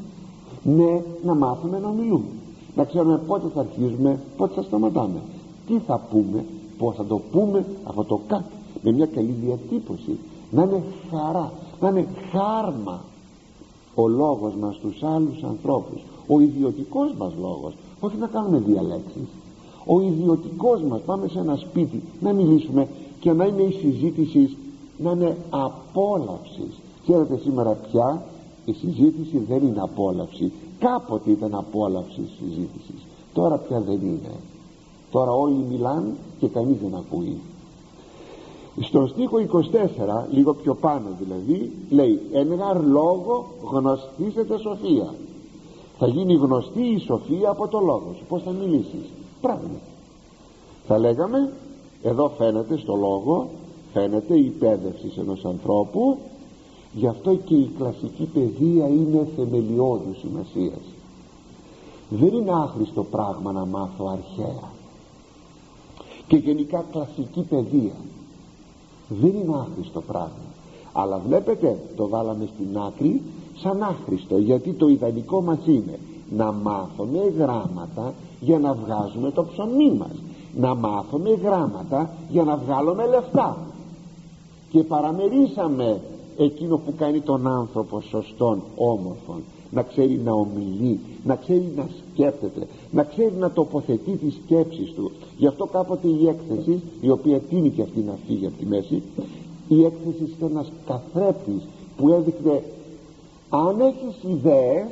Ναι να μάθουμε να ομιλούμε να ξέρουμε πότε θα αρχίζουμε πότε θα σταματάμε. Τι θα πούμε πως θα το πούμε αυτό το κάτι με μια καλή διατύπωση. Να είναι χαρά να είναι χάρμα ο λόγος μας στους άλλους ανθρώπους. Ο ιδιωτικός μας λόγος όχι να κάνουμε διαλέξεις. Ο ιδιωτικός μας πάμε σε ένα σπίτι να μιλήσουμε και να είναι η συζήτηση να είναι απόλαυσης. Ξέρετε σήμερα πια η συζήτηση δεν είναι απόλαυση κάποτε ήταν απόλαυση συζήτησης. Τώρα πια δεν είναι. Τώρα όλοι μιλάνε και κανείς δεν ακούει. Στον στίχο 24 λίγο πιο πάνω δηλαδή λέει ενγαρ λόγο γνωστήσετε σοφία θα γίνει γνωστή η σοφία από το λόγο σου. Πως θα μιλήσεις; Πράγματι θα λέγαμε εδώ φαίνεται στο λόγο φαίνεται η εκπαίδευση ενός ανθρώπου γι' αυτό και η κλασική παιδεία είναι θεμελιώδου σημασίας. Δεν είναι άχρηστο πράγμα να μάθω αρχαία. Και γενικά κλασική παιδεία δεν είναι άχρηστο πράγμα. Αλλά βλέπετε το βάλαμε στην άκρη σαν άχρηστο γιατί το ιδανικό μας είναι να μάθουμε γράμματα για να βγάζουμε το ψωμί μας. Να μάθουμε γράμματα για να βγάλουμε λεφτά. Και παραμερίσαμε εκείνο που κάνει τον άνθρωπο σωστόν όμορφον να ξέρει να ομιλεί να ξέρει να σκέφτεται να ξέρει να τοποθετεί τις σκέψεις του. Γι' αυτό κάποτε η έκθεση η οποία τίνει και αυτή να φύγει από τη μέση η έκθεση ήταν ένας καθρέπτης που έδειχνε αν έχεις ιδέες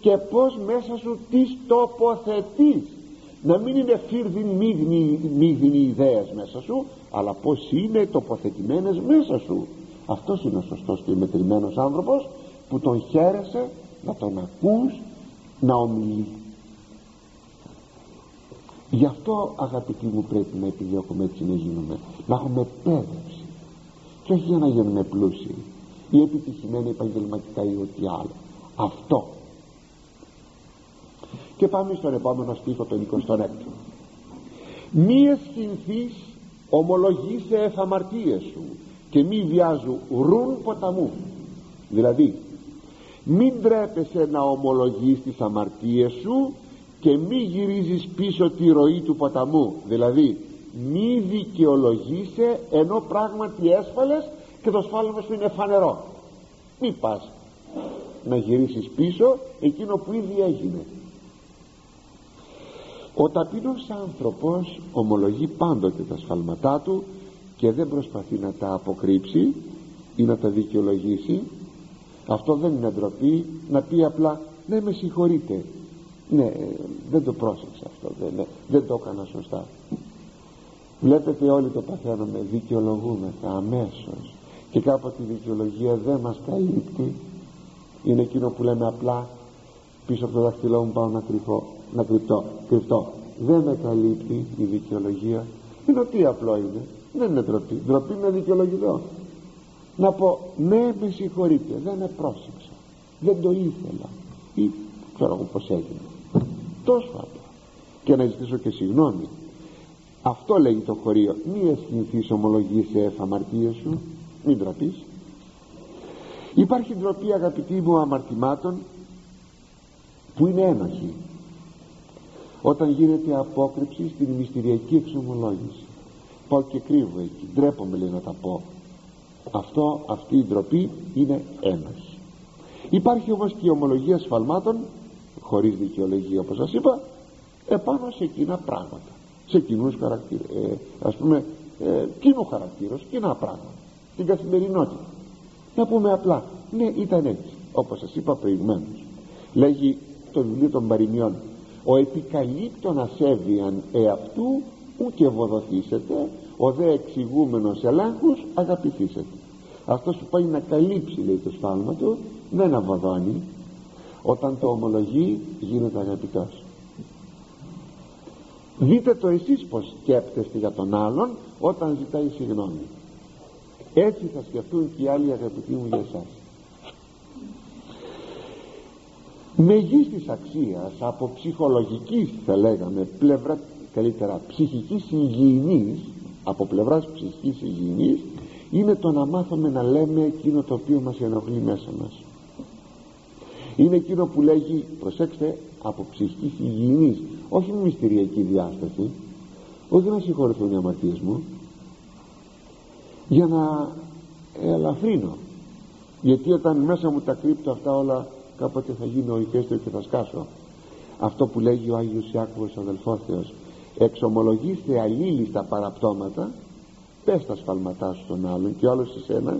και πως μέσα σου τις τοποθετείς. Να μην είναι φίρδιν μίγδινοι ιδέες μέσα σου αλλά πως είναι τοποθετημένες μέσα σου αυτός είναι ο σωστός και μετρημένος άνθρωπος που τον χαίρεσαι να τον ακούς να ομιλείς. Γι' αυτό αγαπητοί μου πρέπει να επιδιώκουμε έτσι να γίνουμε. Να έχουμε πέδευση και όχι για να γίνουμε πλούσιοι ή επιτυχημένοι επαγγελματικά ή ό,τι άλλο. Αυτό. Και πάμε στον επόμενο στίχο τον 26 μη εσχυνθείς ομολογείς σε εφαμαρτίες σου και μη βιάζου ρούν ποταμού. Δηλαδή μην τρέπεσαι να ομολογείς τις αμαρτίες σου και μη γυρίζεις πίσω τη ροή του ποταμού. Δηλαδή μη δικαιολογείσαι ενώ πράγματι έσφαλες και το σφάλμα σου είναι φανερό. Μη πας να γυρίσεις πίσω εκείνο που ήδη έγινε. Ο ταπεινός άνθρωπος ομολογεί πάντοτε τα σφαλματά του και δεν προσπαθεί να τα αποκρύψει ή να τα δικαιολογήσει αυτό δεν είναι ντροπή να πει απλά ναι με συγχωρείτε ναι δεν το πρόσεξα αυτό δεν, ναι, δεν το έκανα σωστά. Βλέπετε όλοι το παθαίνουμε δικαιολογούμε αμέσως. Και κάποτε η δικαιολογία δεν μας καλύπτει. Είναι εκείνο που λέμε απλά πίσω από το δάχτυλό μου πάω να κρυφώ να κρυπτώ, κρυπτώ. Δεν με καλύπτει η δικαιολογία. Είναι ότι απλό είναι δεν είναι ντροπή. Ντροπή είναι δικαιολογητό να πω ναι με συγχωρείτε δεν με πρόσεξα. Δεν το ήθελα ή ξέρω εγώ πως έγινε. Τόσο απλά. Και να ζητήσω και συγγνώμη αυτό λέγει το χωρίο. Μη αισθηνθείς ομολογής σε εφαμαρτίες σου. Μην ντροπείς. Υπάρχει ντροπή αγαπητοί μου αμαρτημάτων που είναι ένοχη. Όταν γίνεται απόκρυψη στην μυστηριακή εξομολόγηση πάω και κρύβω εκεί. Ντρέπομαι λέει να τα πω. Αυτό, αυτή η ντροπή είναι ένοχη υπάρχει όμως και η ομολογία σφαλμάτων χωρίς δικαιολογία όπως σας είπα επάνω σε κοινά πράγματα. Σε κοινούς χαρακτήρες. Ε, ας πούμε ε, κοινού χαρακτήρως κοινά πράγματα. Την καθημερινότητα. Να πούμε απλά ναι ήταν έτσι όπως σας είπα προηγουμένως. Λέγει το βιβλίο των παροιμιών ο επικαλύπτων ασέβιαν εαυτού ούτε ευοδοθήσετε ο δε εξηγούμενος ελέγχους αγαπηθήσετε αυτός που πάει να καλύψει λέει το σφάλμα του δεν αβοδώνει όταν το ομολογεί γίνεται αγαπητός. Δείτε το εσείς πως σκέπτεστε για τον άλλον όταν ζητάει συγγνώμη. Έτσι θα σκεφτούν και οι άλλοι αγαπητοί μου για εσάς. Μεγίστης αξίας από ψυχολογικής θα λέγαμε πλευρά καλύτερα ψυχικής υγιεινής από πλευράς ψυχικής υγιεινής είναι το να μάθουμε να λέμε εκείνο το οποίο μας ενοχλεί μέσα μας. Είναι εκείνο που λέγει προσέξτε από ψυχικής υγιεινής όχι με μυστηριακή διάσταση όχι να συγχωρηθούν οι αμαρτίες μου για να ελαφρύνω. Γιατί όταν μέσα μου τα κρύπτω αυτά όλα κάποτε θα γίνω ηφαίστειο και θα σκάσω. Αυτό που λέγει ο Άγιος Ιάκωβος αδελφός Θεός εξομολογήστε αλλήλιστα παραπτώματα πες τα σφαλματά σου στον άλλον και όλος σε σένα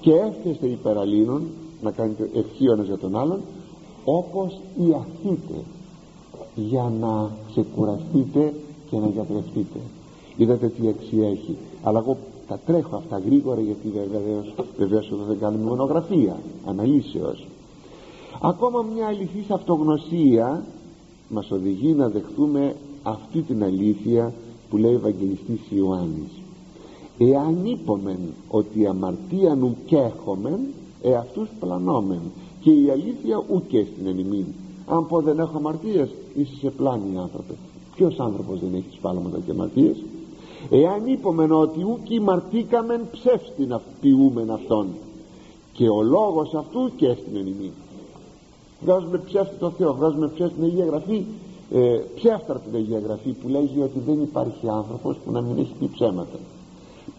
και έφτεστε υπεραλίνων να κάνετε ευχή για τον άλλον όπως ιαθείτε για να ξεκουραστείτε και να γιατρευτείτε. Είδατε τι αξία έχει. Αλλά εγώ τα τρέχω αυτά γρήγορα γιατί βεβαίως, βεβαίως εδώ δεν κάνουμε μονογραφία αναλύσεως. Ακόμα μια αληθής αυτογνωσία μας οδηγεί να δεχτούμε αυτή την αλήθεια που λέει ο Ευαγγελιστής Ιωάννης. Εάν είπομεν ότι η αμαρτία νου κέχομεν εαυτούς πλανόμεν. Και η αλήθεια ουκέ στην ενημήν. Αν πω δεν έχω αμαρτίες είσαι σε πλάνη άνθρωπε. Ποιος άνθρωπος δεν έχει σπάλματα και αμαρτίες; Εάν είπομεν ότι ουκ μαρτήκαμεν ψεύστην ποιούμεν αυτόν. Και ο λόγος αυτού και στην ενημήν. Βγάζουμε ψεύτη το Θεό βγάζουμε ψεύτη την Αγία Γραφή ε, ψεύτρα την Αγία Γραφή που λέγει ότι δεν υπάρχει άνθρωπος που να μην έχει πει ψέματα.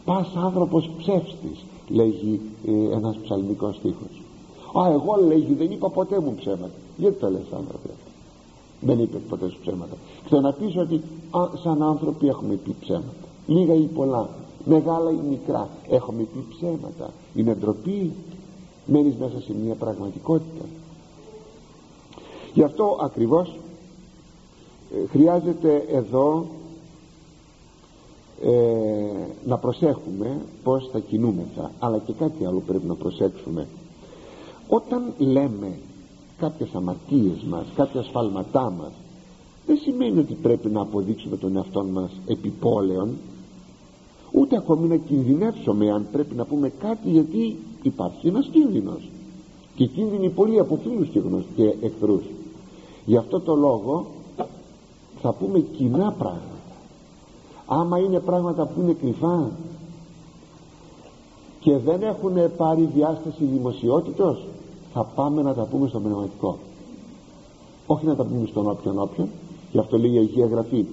Πας άνθρωπος ψεύστης λέγει ε, ένας ψαλμικός στίχος. Α εγώ λέγει δεν είπα ποτέ μου ψέματα. Γιατί το λες άνθρωπε δεν είπε ποτέ σου ψέματα. Και να πεις ότι α, σαν άνθρωποι έχουμε πει ψέματα. Λίγα ή πολλά. Μεγάλα ή μικρά. Έχουμε πει ψέματα. Είναι ντροπή. Μένεις μέσα σε μια πραγματικότητα. Γι' αυτό ακριβώς ε, χρειάζεται εδώ ε, να προσέχουμε πως θα κινούμεθα αλλά και κάτι άλλο πρέπει να προσέξουμε. Όταν λέμε κάποιες αμαρτίες μας κάποια ασφάλματά μας δεν σημαίνει ότι πρέπει να αποδείξουμε τον εαυτό μας επιπόλαιον ούτε ακόμη να κινδυνεύσουμε αν πρέπει να πούμε κάτι γιατί υπάρχει ένας κίνδυνος. Και κίνδυνοι πολλοί από φίλους και, και εχθρούς. Γι' αυτό το λόγο θα πούμε κοινά πράγματα. Άμα είναι πράγματα που είναι κρυφά και δεν έχουν πάρει διάσταση δημοσιότητος θα πάμε να τα πούμε στο πνευματικό. Όχι να τα πούμε στον όποιον όποιον. Γι' αυτό λέει η Αγία Γραφή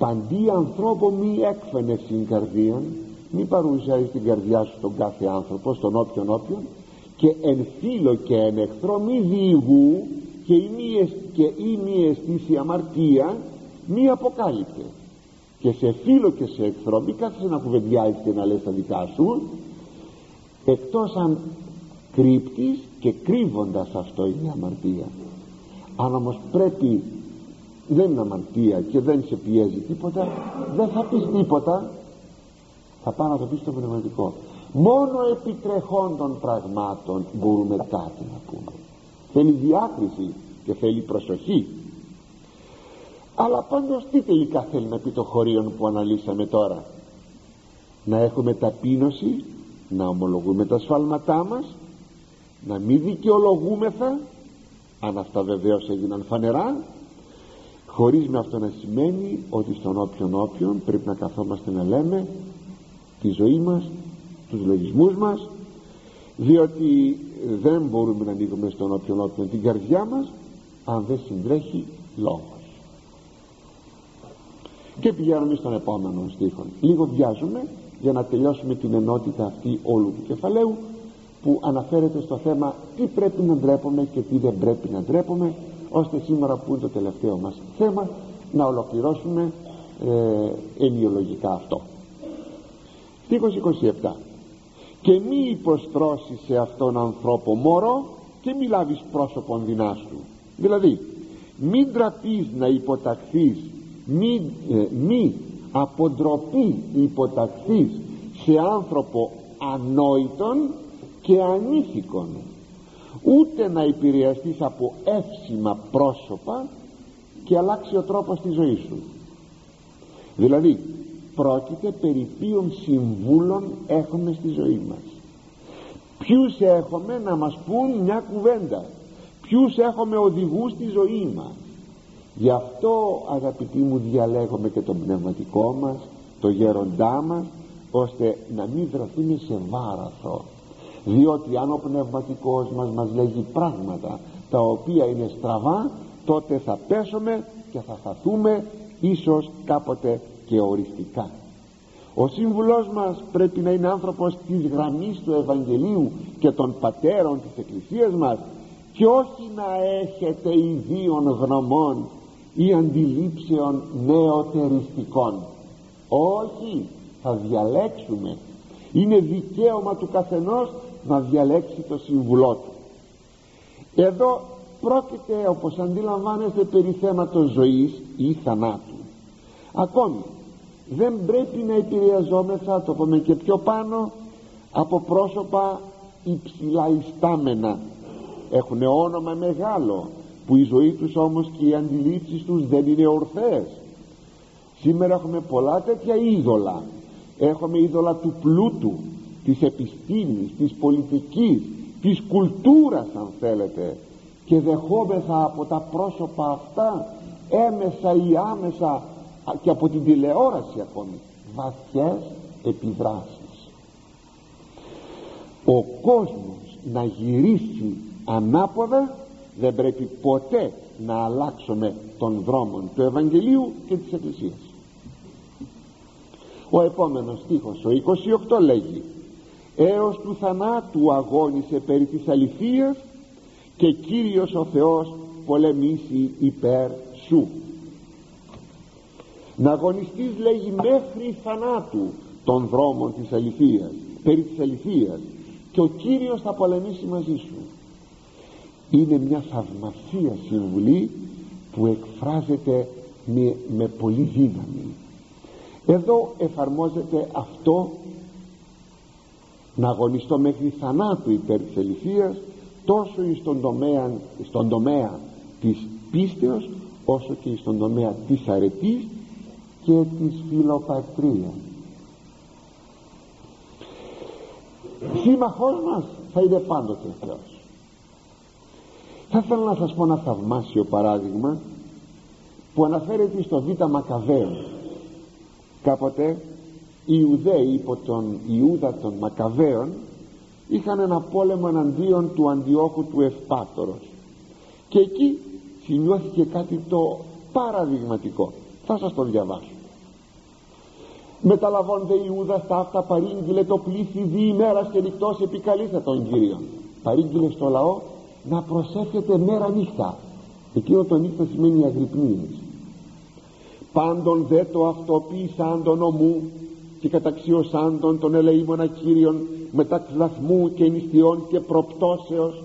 παντί ανθρώπο μη έκφαινε στην καρδία μη παρουσιάζει την καρδιά σου τον κάθε άνθρωπο στον όποιον όποιον και εν φίλο και εν εχθρό μη διηγού και η μη, και η μη αισθήσει αμαρτία μη αποκάλυπτε. Και σε φίλο και σε εχθρό μη κάθεσαι να κουβεντιάζεις και να λες τα δικά σου εκτός αν κρύπτεις και κρύβοντας αυτό είναι αμαρτία. Αν όμως πρέπει δεν είναι αμαρτία και δεν σε πιέζει τίποτα δεν θα πεις τίποτα. Θα πάω να το πεις στο πνευματικό. Μόνο επιτρεχόντων πραγμάτων μπορούμε κάτι να πούμε θέλει διάκριση και θέλει προσοχή. Αλλά πάντως τι τελικά θέλει να πει το χωρίον που αναλύσαμε τώρα; Να έχουμε ταπείνωση να ομολογούμε τα σφάλματά μας να μην δικαιολογούμεθα αν αυτά βεβαίως έγιναν φανερά χωρίς με αυτό να σημαίνει ότι στον όποιον όποιον πρέπει να καθόμαστε να λέμε τη ζωή μας τους λογισμούς μας διότι δεν μπορούμε να ανοίγουμε στον όποιον όποιον την καρδιά μας αν δεν συντρέχει λόγος. Και πηγαίνουμε στον επόμενο στίχο. Λίγο βιάζουμε για να τελειώσουμε την ενότητα αυτή όλου του κεφαλαίου που αναφέρεται στο θέμα τι πρέπει να ντρέπουμε και τι δεν πρέπει να ντρέπουμε ώστε σήμερα που είναι το τελευταίο μας θέμα να ολοκληρώσουμε ε, ενιολογικά αυτό. Στίχος 27 και μη υποστρώσεις σε αυτόν ανθρώπο μωρό και μη λάβεις πρόσωπον δυνάστου δηλαδή μην τραπείς να υποταχθείς μη, ε, μη αποτροπή υποταχθείς σε άνθρωπο ανόητον και ανήθικον. Ούτε να επηρεαστείς από εύσημα πρόσωπα και αλλάξει ο τρόπος της ζωής σου. Δηλαδή πρόκειται περί ποιων συμβούλων έχουμε στη ζωή μας. Ποιους έχουμε να μας πούν μια κουβέντα. Ποιους έχουμε οδηγούς στη ζωή μας. Γι' αυτό αγαπητοί μου διαλέγουμε και τον πνευματικό μας το γέροντά μας ώστε να μην βρεθούμε σε βάραθο διότι αν ο πνευματικός μας μας λέγει πράγματα τα οποία είναι στραβά τότε θα πέσουμε και θα χαθούμε ίσως κάποτε και οριστικά. Ο σύμβουλός μας πρέπει να είναι άνθρωπος της γραμμής του Ευαγγελίου και των πατέρων της Εκκλησίας μας και όχι να έχετε ιδίων γνωμών ή αντιλήψεων νεοτεριστικών. Όχι θα διαλέξουμε. Είναι δικαίωμα του καθενός να διαλέξει το συμβουλό του. Εδώ πρόκειται όπως αντιλαμβάνεστε περί θέματος ζωής ή θανάτου. Ακόμη δεν πρέπει να επηρεαζόμεθα το πούμε και πιο πάνω από πρόσωπα υψηλά ιστάμενα έχουν όνομα μεγάλο που η ζωή τους όμως και οι αντιλήψεις τους δεν είναι ορθές. Σήμερα έχουμε πολλά τέτοια είδωλα. Έχουμε είδωλα του πλούτου της επιστήμης, της πολιτικής της κουλτούρας αν θέλετε. Και δεχόμεθα από τα πρόσωπα αυτά έμεσα ή άμεσα και από την τηλεόραση ακόμη. Βαθιές επιδράσεις. Ο κόσμος να γυρίσει ανάποδα δεν πρέπει ποτέ να αλλάξουμε τον δρόμο του Ευαγγελίου και της Εκκλησίας. Ο επόμενος στίχος ο 28 λέγει έως του θανάτου αγώνισε περί της αληθείας και Κύριος ο Θεός πολεμήσει υπέρ σου να αγωνιστείς λέγει μέχρι θανάτου των δρόμων της αληθείας περί της αληθείας και ο Κύριος θα πολεμήσει μαζί σου. Είναι μια θαυμασία συμβουλή που εκφράζεται με, με πολύ δύναμη. Εδώ εφαρμόζεται αυτό να αγωνιστώ μέχρι θανάτου υπέρ της ελευθείας τόσο στον τομέα, στον τομέα της πίστεως όσο και στον τομέα της αρετής και της φιλοπατρίας σύμμαχός μας θα είναι πάντοτε ο Θεός. Θα ήθελα να σας πω ένα θαυμάσιο παράδειγμα που αναφέρεται στο Β' Μακαβαίο κάποτε οι Ιουδαίοι υπό τον Ιούδα των Μακαβαίων είχαν ένα πόλεμο εναντίον του Αντιόχου του Ευπάτορος. Και εκεί σημειώθηκε κάτι το παραδειγματικό θα σας το διαβάσω. Μεταλαβώνται Ιούδα στα αυτά παρήγγειλε το πλήθη διημέρας και νυχτός επικαλείστε τον Κύριο παρήγγειλε στο λαό να προσεύχεται μέρα νύχτα. Εκείνο το νύχτα σημαίνει αγρυπνίες πάντων δε το αυτοποίησαν τον ομού και καταξιωσάν τον τον ελεήμονα Κύριον μετά κλαθμού και νηστιών και προπτώσεως.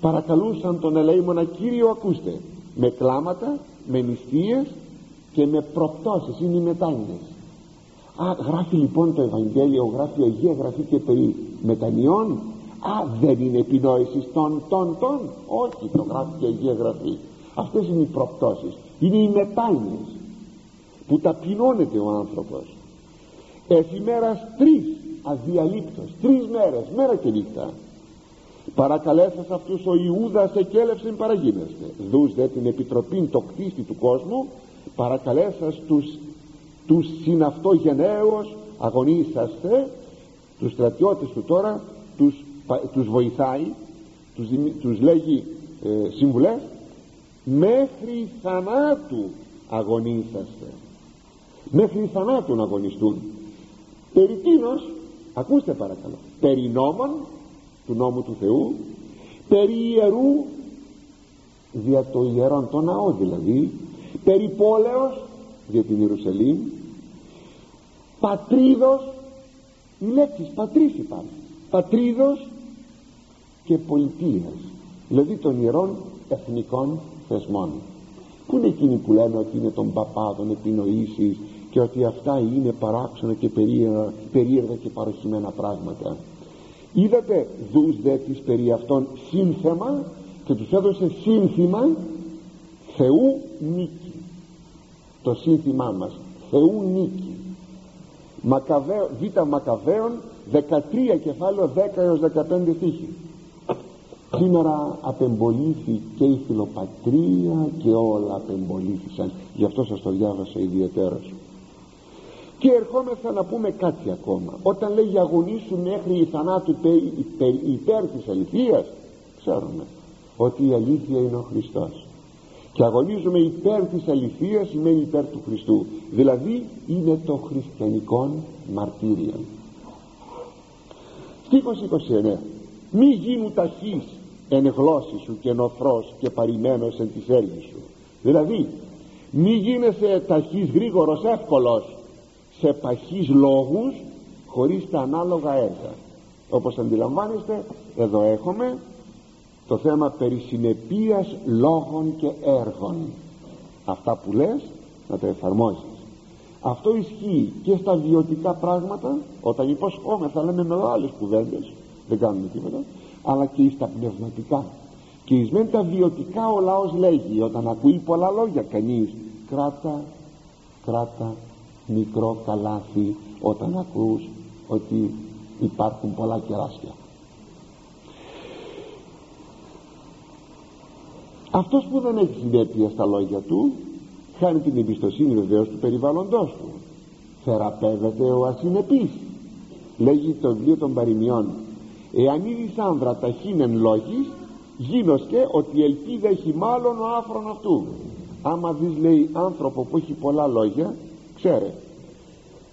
Παρακαλούσαν τον ελεήμονα Κύριο ακούστε με κλάματα, με νηστείες και με προπτώσεις είναι οι μετάνοιες Α, γράφει λοιπόν το Ευαγγέλιο, γράφει Αγία Γραφή και περί μετανιών. Α, δεν είναι επινόησης των, των, των. Όχι, το γράφει και Αγία Γραφή Αυτές είναι οι προπτώσεις. Είναι οι μετάνοιες Που ταπεινώνεται ο άνθρωπος. Εφημέρας τρεις αδιαλείπτως. Τρεις μέρες, μέρα και νύχτα. Παρακαλέσας αυτούς ο Ιούδας εκέλευσεν παραγίνεστε. Δούς δε την επιτροπή το κτίστη του κόσμου παρακαλέσας τους, τους συναυτό γενναίους αγωνίσαστε τους στρατιώτες του τώρα τους, τους βοηθάει τους, τους λέγει ε, συμβουλές μέχρι θανάτου αγωνίσαστε. Μέχρι θανάτου να αγωνιστούν. Περί τίνος ακούστε παρακαλώ περί νόμων του νόμου του Θεού περί ιερού δια το ιερόν το ναό δηλαδή περί πόλεως για την Ιερουσαλήμ πατρίδος οι λέξεις πατρίς υπάρχουν πατρίδος και πολιτείας δηλαδή των ιερών εθνικών θεσμών που είναι εκείνοι που λένε ότι είναι των παπάδων επινοήσεις και ότι αυτά είναι παράξενα και περίεργα, περίεργα και παροχημένα πράγματα. Είδατε δούς δε της περί αυτών σύνθεμα και τους έδωσε σύνθημα Θεού νίκη το σύνθημά μας. Θεού νίκη. Μακαβαίο, Β Μακαβαίων 13 κεφάλαιο 10 έως 15 στίχη σήμερα απεμπολήθη και η φιλοπατρία και όλα απεμπολήθησαν. Γι' αυτό σας το διάβασα ιδιαίτερος και ερχόμεθα να πούμε κάτι ακόμα. Όταν λέει αγωνίσου μέχρι η θανάτου υπέρ, υπέρ της αληθείας ξέρουμε ότι η αλήθεια είναι ο Χριστός και αγωνίζουμε υπέρ της αληθείας σημαίνει υπέρ του Χριστού. Δηλαδή είναι το χριστιανικό μαρτύριο. Στίχος 29 μη γίνου ταχύς εν γλώσσης σου και νοθρός και παρημένος εν της έργης σου δηλαδή μη γίνεσαι ταχύς γρήγορος εύκολος σε παχείς λόγους χωρίς τα ανάλογα έργα. Όπως αντιλαμβάνεστε εδώ έχουμε το θέμα περί συνεπίας λόγων και έργων. Αυτά που λες να τα εφαρμόζεις. Αυτό ισχύει και στα βιωτικά πράγματα όταν υποσχόμεθα λέμε με άλλες κουβέντες δεν κάνουμε τίποτα αλλά και στα πνευματικά. Και εις μεν τα βιωτικά ο λαός λέγει όταν ακούει πολλά λόγια κανείς κράτα κράτα μικρό καλάθι όταν ακούς ότι υπάρχουν πολλά κεράσια αυτός που δεν έχει συνέπεια στα λόγια του χάνει την εμπιστοσύνη βεβαίως του περιβάλλοντός του. Θεραπεύεται ο ασυνεπής. Λέγει το βιβλίο των παροιμιών εάν είδης άνδρα ταχύνεν λόγης γίνοσκε ότι η ελπίδα έχει μάλλον ο άφρον αυτού άμα δεις λέει άνθρωπο που έχει πολλά λόγια ξέρε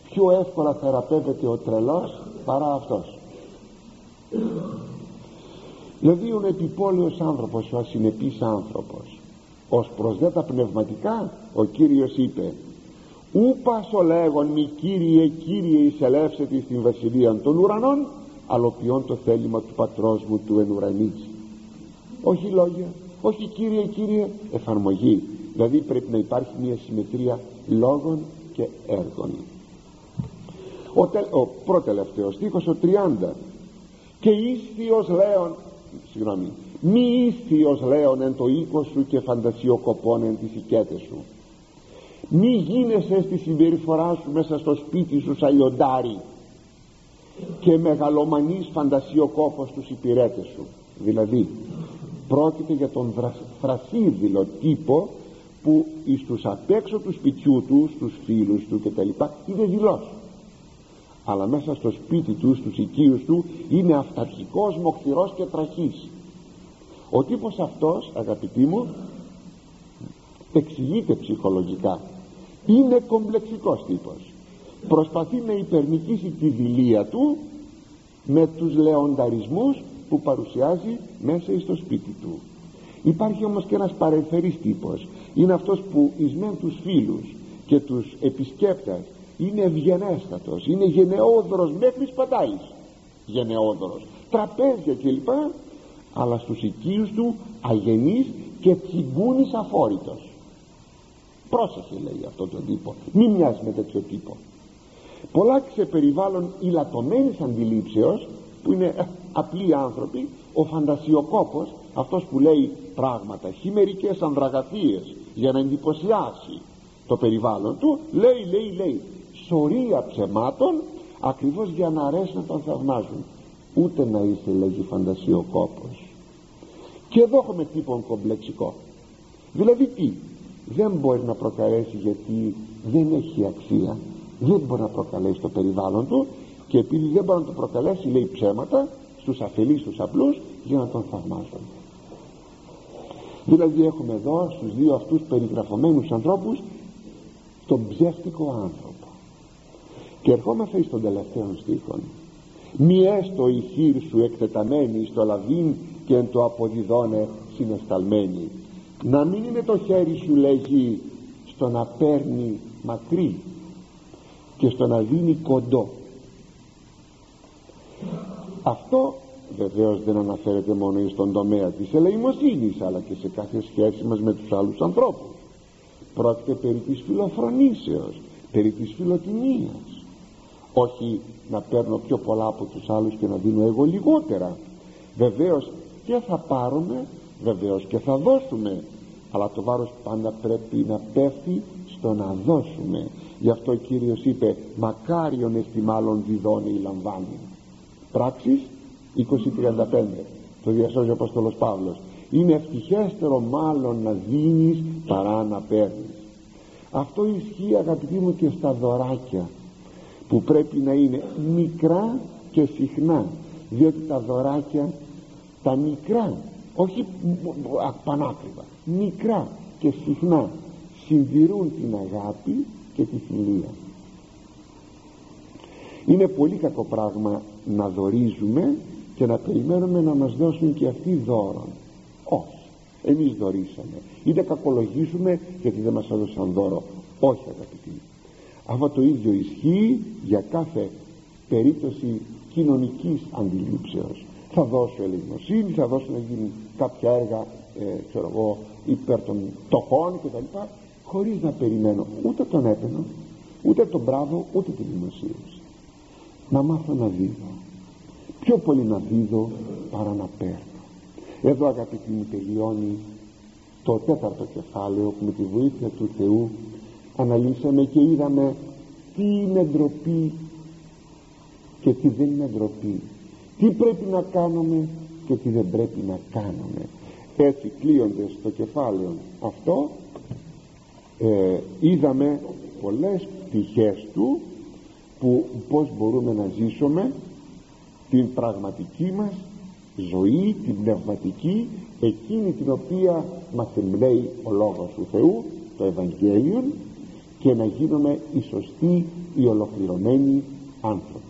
πιο εύκολα θεραπεύεται ο τρελός παρά αυτός δηλαδή ο επιπόλαιος άνθρωπος ο ασυνεπής άνθρωπος ως προς δε τα πνευματικά ο Κύριος είπε ούπας ο λέγον μη Κύριε Κύριε εισελεύσετε στην βασιλεία των ουρανών αλλοποιών το θέλημα του πατρός μου του εν ουρανής όχι λόγια όχι κύριε κύριε εφαρμογή. Δηλαδή πρέπει να υπάρχει μια συμμετρία λόγων και έργων. Ο, τε, ο προτελευταίος στίχος ο 30 και ίστιος λέον συγγνώμη. Μη ίστιος λέον εν το οίκο σου και φαντασιοκοπών εν τις οικέτες σου. Μη γίνεσαι στη συμπεριφορά σου μέσα στο σπίτι σου σαν λιοντάρι και μεγαλομανής φαντασιοκόπος τους υπηρέτες σου. Δηλαδή πρόκειται για τον θρασίδηλο τύπο που εις τους απ' έξω του σπιτιού του στους φίλους του κτλ. Είναι δηλός αλλά μέσα στο σπίτι τους στους οικείους του είναι αυταρχικός, μοχθηρός και τραχής. Ο τύπος αυτός αγαπητοί μου εξηγείται ψυχολογικά. Είναι κομπλεξικός τύπος. Προσπαθεί να υπερνικήσει τη δηλία του με τους λεονταρισμούς που παρουσιάζει μέσα στο σπίτι του. Υπάρχει όμως και ένας παρεμφερής τύπος. Είναι αυτός που εις μεν τους φίλους και τους επισκέπτες είναι ευγενέστατος είναι γενναιόδωρος μέχρι σπατάλης γενναιόδωρος. Τραπέζια κλπ αλλά στους οικείους του αγενής και τσιγκούνης αφόρητος. Πρόσεχε λέει αυτό τον τύπο. Μην μοιάζει με τέτοιο τύπο. Πολλά ξεπεριβάλλον ηλατωμένης αντιλήψεως που είναι ε, απλοί άνθρωποι ο φαντασιοκόπος αυτός που λέει πράγματα χειμερικές ανδραγαθίες για να εντυπωσιάσει το περιβάλλον του λέει λέει λέει σωρία ψεμάτων ακριβώς για να αρέσει να τον θαυμάζουν. Ούτε να είσαι λέγει φαντασιοκόπος και εδώ έχουμε τύπον κομπλεξικό. Δηλαδή τι; Δεν μπορεί να προκαλέσει γιατί δεν έχει αξία δεν μπορεί να προκαλέσει το περιβάλλον του και επειδή δεν μπορεί να το προκαλέσει λέει ψέματα στους αφελείς στους απλούς για να τον θαυμάσουν δηλαδή έχουμε εδώ στους δύο αυτούς περιγραφωμένους ανθρώπους τον ψεύτικο άνθρωπο και ερχόμαστε στον τελευταίο στίχο μη έστω η χείρ σου εκτεταμένη στο λαβήν και εν το αποδιδώνε συνεσταλμένη. Να μην είναι το χέρι σου λέγει στο να παίρνει μακρύ και στο να δίνει κοντό αυτό βεβαίως δεν αναφέρεται μόνο στον τομέα της ελεημοσύνης αλλά και σε κάθε σχέση μας με τους άλλους ανθρώπους. Πρόκειται περί της φιλοφρονήσεως περί της φιλοτιμίας όχι να παίρνω πιο πολλά από τους άλλους και να δίνω εγώ λιγότερα. Βεβαίως και θα πάρουμε βεβαίως και θα δώσουμε. Αλλά το βάρος πάντα πρέπει να πέφτει στο να δώσουμε. Γι' αυτό ο Κύριος είπε μακάριον εστι μάλλον διδώνει ή λαμβάνει πράξεις 20.35 το διασώζει ο Απόστολος Παύλος. Είναι ευτυχέστερο μάλλον να δίνεις παρά να παίρνεις αυτό ισχύει αγαπητοί μου και στα δωράκια που πρέπει να είναι μικρά και συχνά διότι τα δωράκια τα μικρά όχι πανάκριβα μικρά και συχνά συντηρούν την αγάπη και τη φιλία. Είναι πολύ κακό πράγμα να δωρίζουμε και να περιμένουμε να μας δώσουν και αυτοί δώρον. Όχι εμείς δωρήσαμε. Ή να κακολογήσουμε γιατί δεν μας έδωσαν δώρο. Όχι αγαπητοί αυτό το ίδιο ισχύει για κάθε περίπτωση κοινωνικής αντιλήψεως. Θα δώσω ελεημοσύνη θα δώσω να γίνει κάποια έργα ε, ξέρω εγώ υπέρ των τοχών κτλ χωρίς να περιμένω ούτε τον έπαινο ούτε τον μπράβο ούτε την δημοσίευση. Να μάθω να δίδω. Πιο πολύ να δίδω παρά να παίρνω. Εδώ αγαπητοί μου τελειώνει το τέταρτο κεφάλαιο που με τη βοήθεια του Θεού αναλύσαμε και είδαμε τι είναι ντροπή και τι δεν είναι ντροπή. Τι πρέπει να κάνουμε και τι δεν πρέπει να κάνουμε. Έτσι κλείοντας το κεφάλαιο αυτό. Ε, είδαμε πολλές πτυχές του που πως μπορούμε να ζήσουμε την πραγματική μας ζωή, την πνευματική εκείνη την οποία μας εμπνέει ο Λόγος του Θεού το Ευαγγέλιο και να γίνουμε οι σωστοί οι ολοκληρωμένοι άνθρωποι